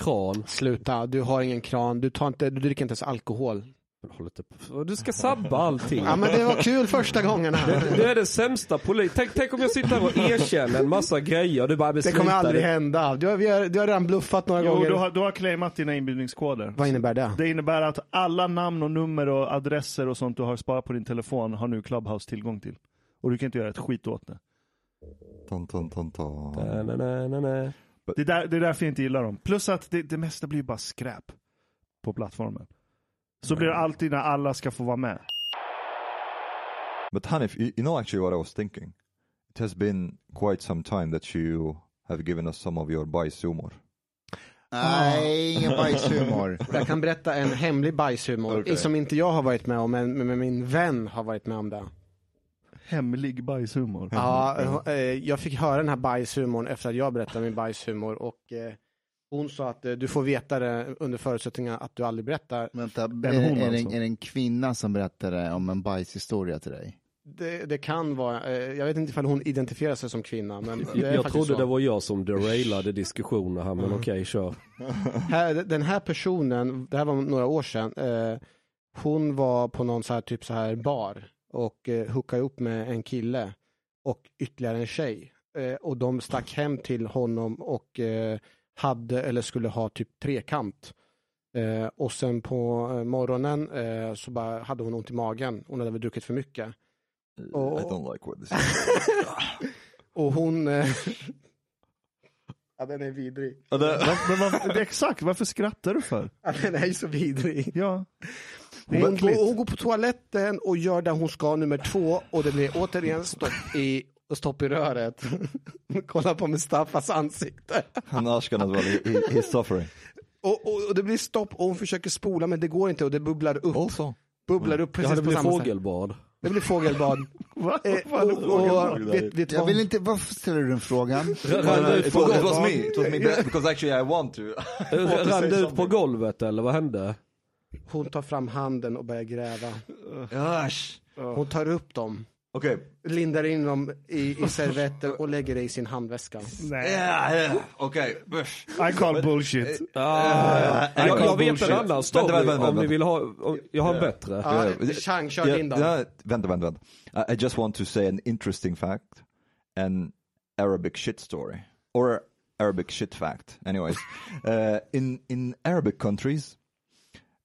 Kran. Sluta, du har ingen kran, du, tar inte, du dricker inte ens alkohol. Håll inte på. Du ska sabba allting. Ja men det var kul första gångerna. Du är den sämsta polis. Tänk, tänk om jag sitter här och erkänner en massa grejer och du bara Det kommer aldrig hända. Du har, vi har, du har redan bluffat några Jo, gånger. du har, du har claimat dina inbjudningskoder. Vad innebär det? Det innebär att alla namn och nummer och adresser och sånt du har sparat på din telefon har nu Clubhouse tillgång till. Och du kan inte göra ett skit åt det. Ton, ton, ton, ton. Nej, nej, nej, nej, nej. Det är, där, det är därför jag inte gillar dem. Plus att det, det mesta blir bara skräp på plattformen. Så blir det alltid när alla ska få vara med. But Hanif, you, you know actually what I was thinking? It has been quite some time that you have given us some of your bajshumor. Nej, ingen bajshumor. Jag kan berätta en hemlig bajshumor Okej. som inte jag har varit med om, men, men min vän har varit med om det. Hemlig bajshumor. Ja, eh, jag fick höra den här bajshumorn efter att jag berättade min bajshumor och eh, hon sa att eh, du får veta det under förutsättning att du aldrig berättar. Vänta, är, är, det, alltså? är det en kvinna som berättade om en bajshistoria till dig? Det, det kan vara, eh, jag vet inte ifall hon identifierar sig som kvinna, men det är Jag trodde så. det var jag som derailade diskussioner här, men okej, kör. här, den här personen, det här var några år sedan, eh, hon var på någon så här typ så här bar och eh, hookade upp med en kille och ytterligare en tjej. Eh, och de stack hem till honom och eh, hade eller skulle ha typ trekant. Eh, och sen på eh, morgonen eh, så bara hade hon ont i magen. Hon hade väl druckit för mycket. Och- I don't like what this is. Och hon... Eh, ja, den är vidrig. Ja, det- Men vad, det är exakt, varför skrattar du för? Ja, den är ju så vidrig. Ja. Hon, går, hon går på toaletten och gör där hon ska nummer två och det blir återigen stopp i, stopp i röret. Kolla på Mustafas ansikte. Han Ashkan as well, he, he, he's suffering. Och, och, och det blir stopp och hon försöker spola men det går inte och det bubblar upp. Also. Bubblar upp Ja, precis det på blir fågelbad. Det blir fågelbad. Eh, Vad och, och, Jag vill inte, varför ställer du den frågan? Rann det ut It på was, it was golvet? me, it was me be- because actually I want to. Rann det ut på golvet eller vad hände? Hon tar fram handen och börjar gräva. Gosh. Hon tar upp dem, Okay. lindar in dem i, i servetter och lägger det i sin handväska. Nej. Yeah, yeah. Okay. Bush. I call bullshit. Ah, jag, jag vet bullshit. en annan story Vänta, vänta, vänta, om ni vänta. vill ha, om, jag har en bättre. Ja. Chang, kör Yeah, din då. yeah, vänta, vänta, vänta. I, I just want to say an interesting fact, an Arabic shit story, or Arabic shit fact. Anyways, uh, in in Arabic countries,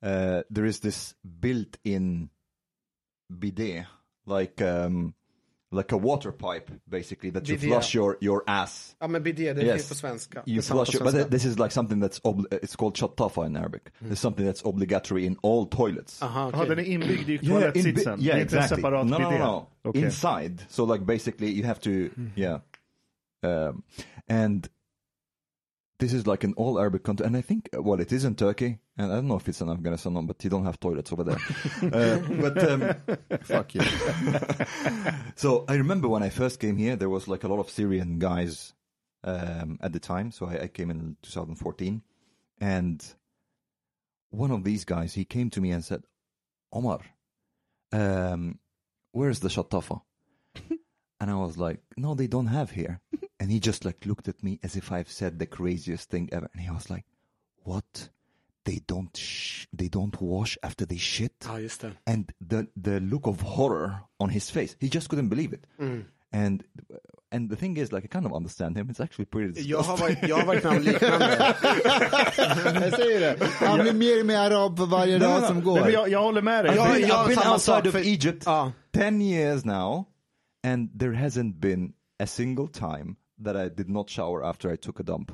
uh, there is this built-in bidet, like um, like a water pipe, basically that you Bidet. flush your your ass. Ja men bidé, det Yes. finns på svenska. Det You samma flush, på it, but svenska. this is like something that's ob- it's called chattafa in Arabic. It's something that's obligatory in all toilets. Aha, Ja, okej. den är inbyggd i toalettsitsen. det yeah, är inte en exactly. separat no, no, bidé. no, no. Okej. Inside. So like basically you have to, yeah. Um, and this is like an all Arabic country, and I think well, it is in Turkey, and I don't know if it's in Afghanistan, but you don't have toilets over there. uh, but um, Fuck you. so I remember when I first came here, there was like a lot of Syrian guys um, at the time. So I, I came in 2014, and one of these guys he came to me and said, "Omar, um, where's the shatafa?" And I was like, "No, they don't have here." and he just like looked at me as if I've said the craziest thing ever, and he was like, "What?" They don't sh- they don't wash after they shit Ja, just det. and the the look of horror on his face he just couldn't believe it mm. and and the thing is like i kind of understand him it's actually pretty Jag har varit, jag har varit med om liknande. Jag säger det. Han blir mer och mer arab för varje dag som Nej, men går. jag, jag håller med dig. I've Ja, been, ja, I've been samma outside of för- Egypt Ja. 10 years now and there hasn't been a single time that I did not shower after I took a dump.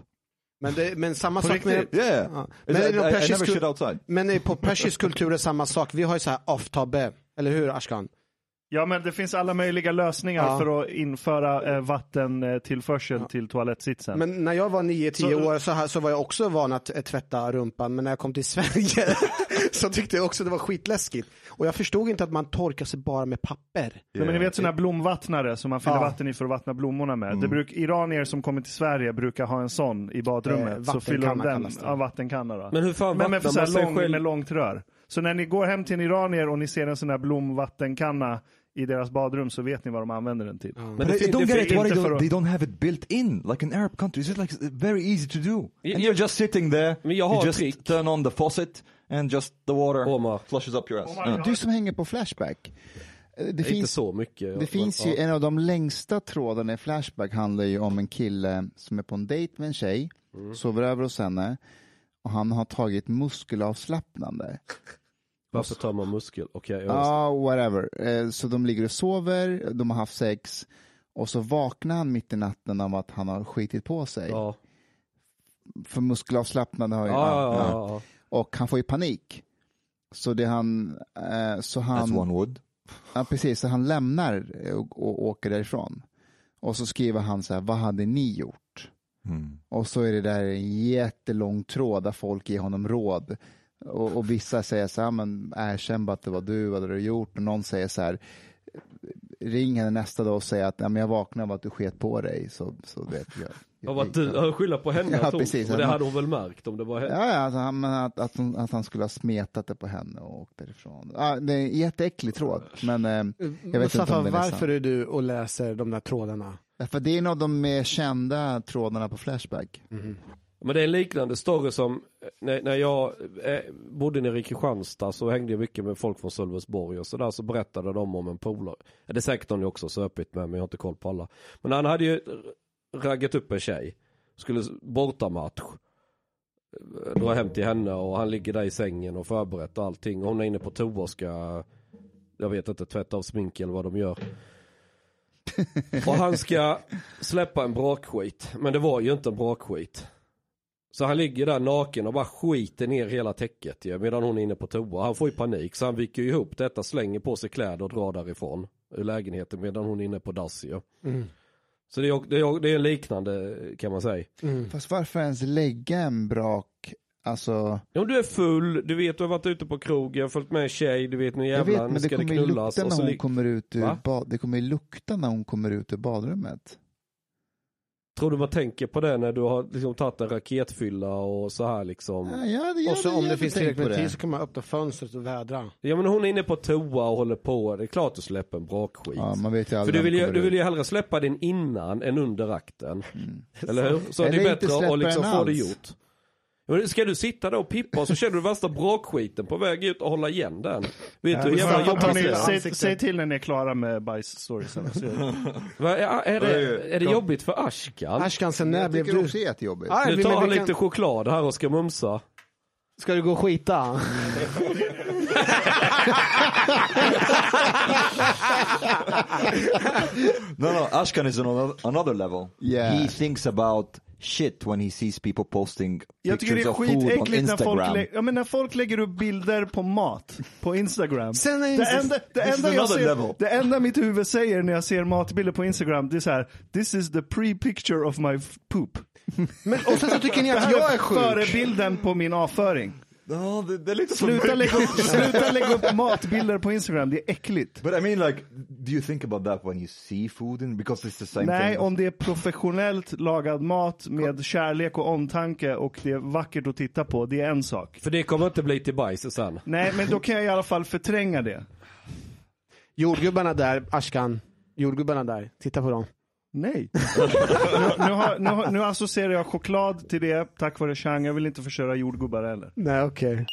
Men, det, men samma På sak med... Yeah. Ja. Men, I, I, I never shit outside. men är på persisk kultur är samma sak. Vi har ju så här aftabe, eller hur Ashkan? Ja, men det finns alla möjliga lösningar Ja. för att införa eh, vattentillförsel till toalettsitsen. Men när jag var 9-10 Så- år så, här, så var jag också van att eh, tvätta rumpan, men när jag kom till Sverige så tyckte jag också det var skitläskigt. Och jag förstod inte att man torkar sig bara med papper. Ja, men ni vet sådana här blomvattnare som man fyller Ja. vatten i för att vattna blommorna med. Det bruk, iranier som kommer till Sverige brukar ha en sån i badrummet. Eh, så fyller de den, ja, vattenkanna då. Men hur fan men med, vattnar så här lång, själv? med långt rör. Så när ni går hem till en iranier och ni ser en sån här blomvattenkanna i deras badrum så vet ni vad de använder den till. Men But det, fin- don't det, get it. Why inte they don't, they don't have it built in like an Arab country? It's like very easy to do. And ja. you're just sitting there. Men jag you har just trick. turn on the faucet and just the water Omar. flushes up your ass. Omar, Yeah. jag Du som hänger på Flashback. Eh, Det inte finns, så mycket. det finns ju en av de längsta trådarna i Flashback handlar ju om en kille som är på en dejt med en tjej, sover över hos henne och han har tagit muskelavslappnande. Varför tar man muskel? Okej, jag Ja, whatever. Eh, Så de ligger och sover, de har haft sex och så vaknar han mitt i natten av att han har skitit på sig. ja. För muskelavslappnande har ju... Ja, ja, ja. ja, ja. Och han får ju panik. Så det han... eh, Så As han... one would. Ja, precis. Så han lämnar och, och åker därifrån. Och så skriver han så här, vad hade ni gjort? Hmm. Och så är det där en jättelång tråd där folk ger honom råd. Och, och vissa säger så här, men erkänn bara att det var du, vad hade du gjort? Och någon säger så här, ring henne nästa dag och säg att ja, men jag vaknade av att du sket på dig. Så, så vet jag. Ja, vad du, skylla på henne Ja, att precis. och det hade hon väl märkt om det var henne. Ja, ja alltså, han, men att, att, hon, att han skulle ha smetat det på henne och åkt därifrån. Ja, det är en jätteäcklig tråd, men eh, jag vet inte Mustafa, om den är varför är du och läser de där trådarna? För det är en av de mer kända trådarna på Flashback. Men det är en liknande story som eh, när, när jag eh, bodde nere i Kristianstad så hängde jag mycket med folk från Sölvesborg och sådär så berättade de om en polare. Det är säkert någon jag också söpit med men jag har inte koll på alla. Men han hade ju raggat upp en tjej. Skulle bortamatch. Eh, dra hem till henne och han ligger där i sängen och förberett och allting. Och hon är inne på toa och ska jag vet inte, tvätta av smink eller vad de gör. Och han ska släppa en brakskit. Men det var ju inte en brakskit. Så han ligger där naken och bara skiter ner hela täcket ju, medan hon är inne på toa. Han får ju panik så han viker ihop detta, slänger på sig kläder och drar därifrån ur lägenheten medan hon är inne på dass ju. Så det är, det, är, det är en liknande kan man säga. Fast varför ens lägga en brak, alltså, Ja, om du är full, du vet du har varit ute på krogen, följt med en tjej, du vet nu jag vet jävlar men det ska det kommer ju knullas. lukta och när så hon li- kommer ut ur Va? bad, det kommer ju lukta när hon kommer ut ur badrummet. Tror du man tänker på det när du har liksom tagit en raketfylla och så här liksom? Ja, hade, jag Och så hade- om det finns tillräckligt med det. tid så kan man öppna fönstret och vädra. Ja men hon är inne på toa och håller på, det är klart du släpper en brakskit. Ja, man vet ju För aldrig du när vill, ju, du vill ju hellre släppa den innan än under akten. Eller hur? Så Eller det är bättre att liksom få det gjort. Ja, Ska du sitta där och pippa och så känner du värsta brakskiten på väg ut och hålla igen den? Vet du hur jävla jobbigt ni, det är? säg, säg till när ni är klara med bajsstoriesen. Va, är, är, det, är det jobbigt för Ashkan? Ashkan, sen när Jag blev tycker du... också det är jättejobbigt. Nu tar han kan- lite choklad här och ska mumsa. Ska du gå och skita? No, no, Ashkan is on another, another level. Yeah. He thinks about shit when he sees people posting Jag tycker det är of food on skitäckligt när folk, lä- ja, men när folk lägger upp bilder på mat på Instagram. Sen det, enda, det, enda jag ser, level. det enda mitt huvud säger när jag ser matbilder på Instagram, det är så här: this is the pre-picture of my poop. Men, och sen så tycker ni att jag är sjuk. förebilden på min avföring. No, det, det är lite Sluta lägga, upp, sluta lägga upp matbilder på Instagram, det är äckligt. But I mean like, do you think about that when you see food in, because it's the same Nej, thing? om det är professionellt lagad mat med kärlek och omtanke och det är vackert att titta på, det är en sak. För det kommer inte bli till bajs sen. Nej, men då kan jag i alla fall förtränga det. Jordgubbarna där, Ashkan. Jordgubbarna där, titta på dem. Nej. nu, nu, har, nu, har, nu associerar jag choklad till det tack vare Chang. Jag vill inte förstöra jordgubbar heller. Nej, okej.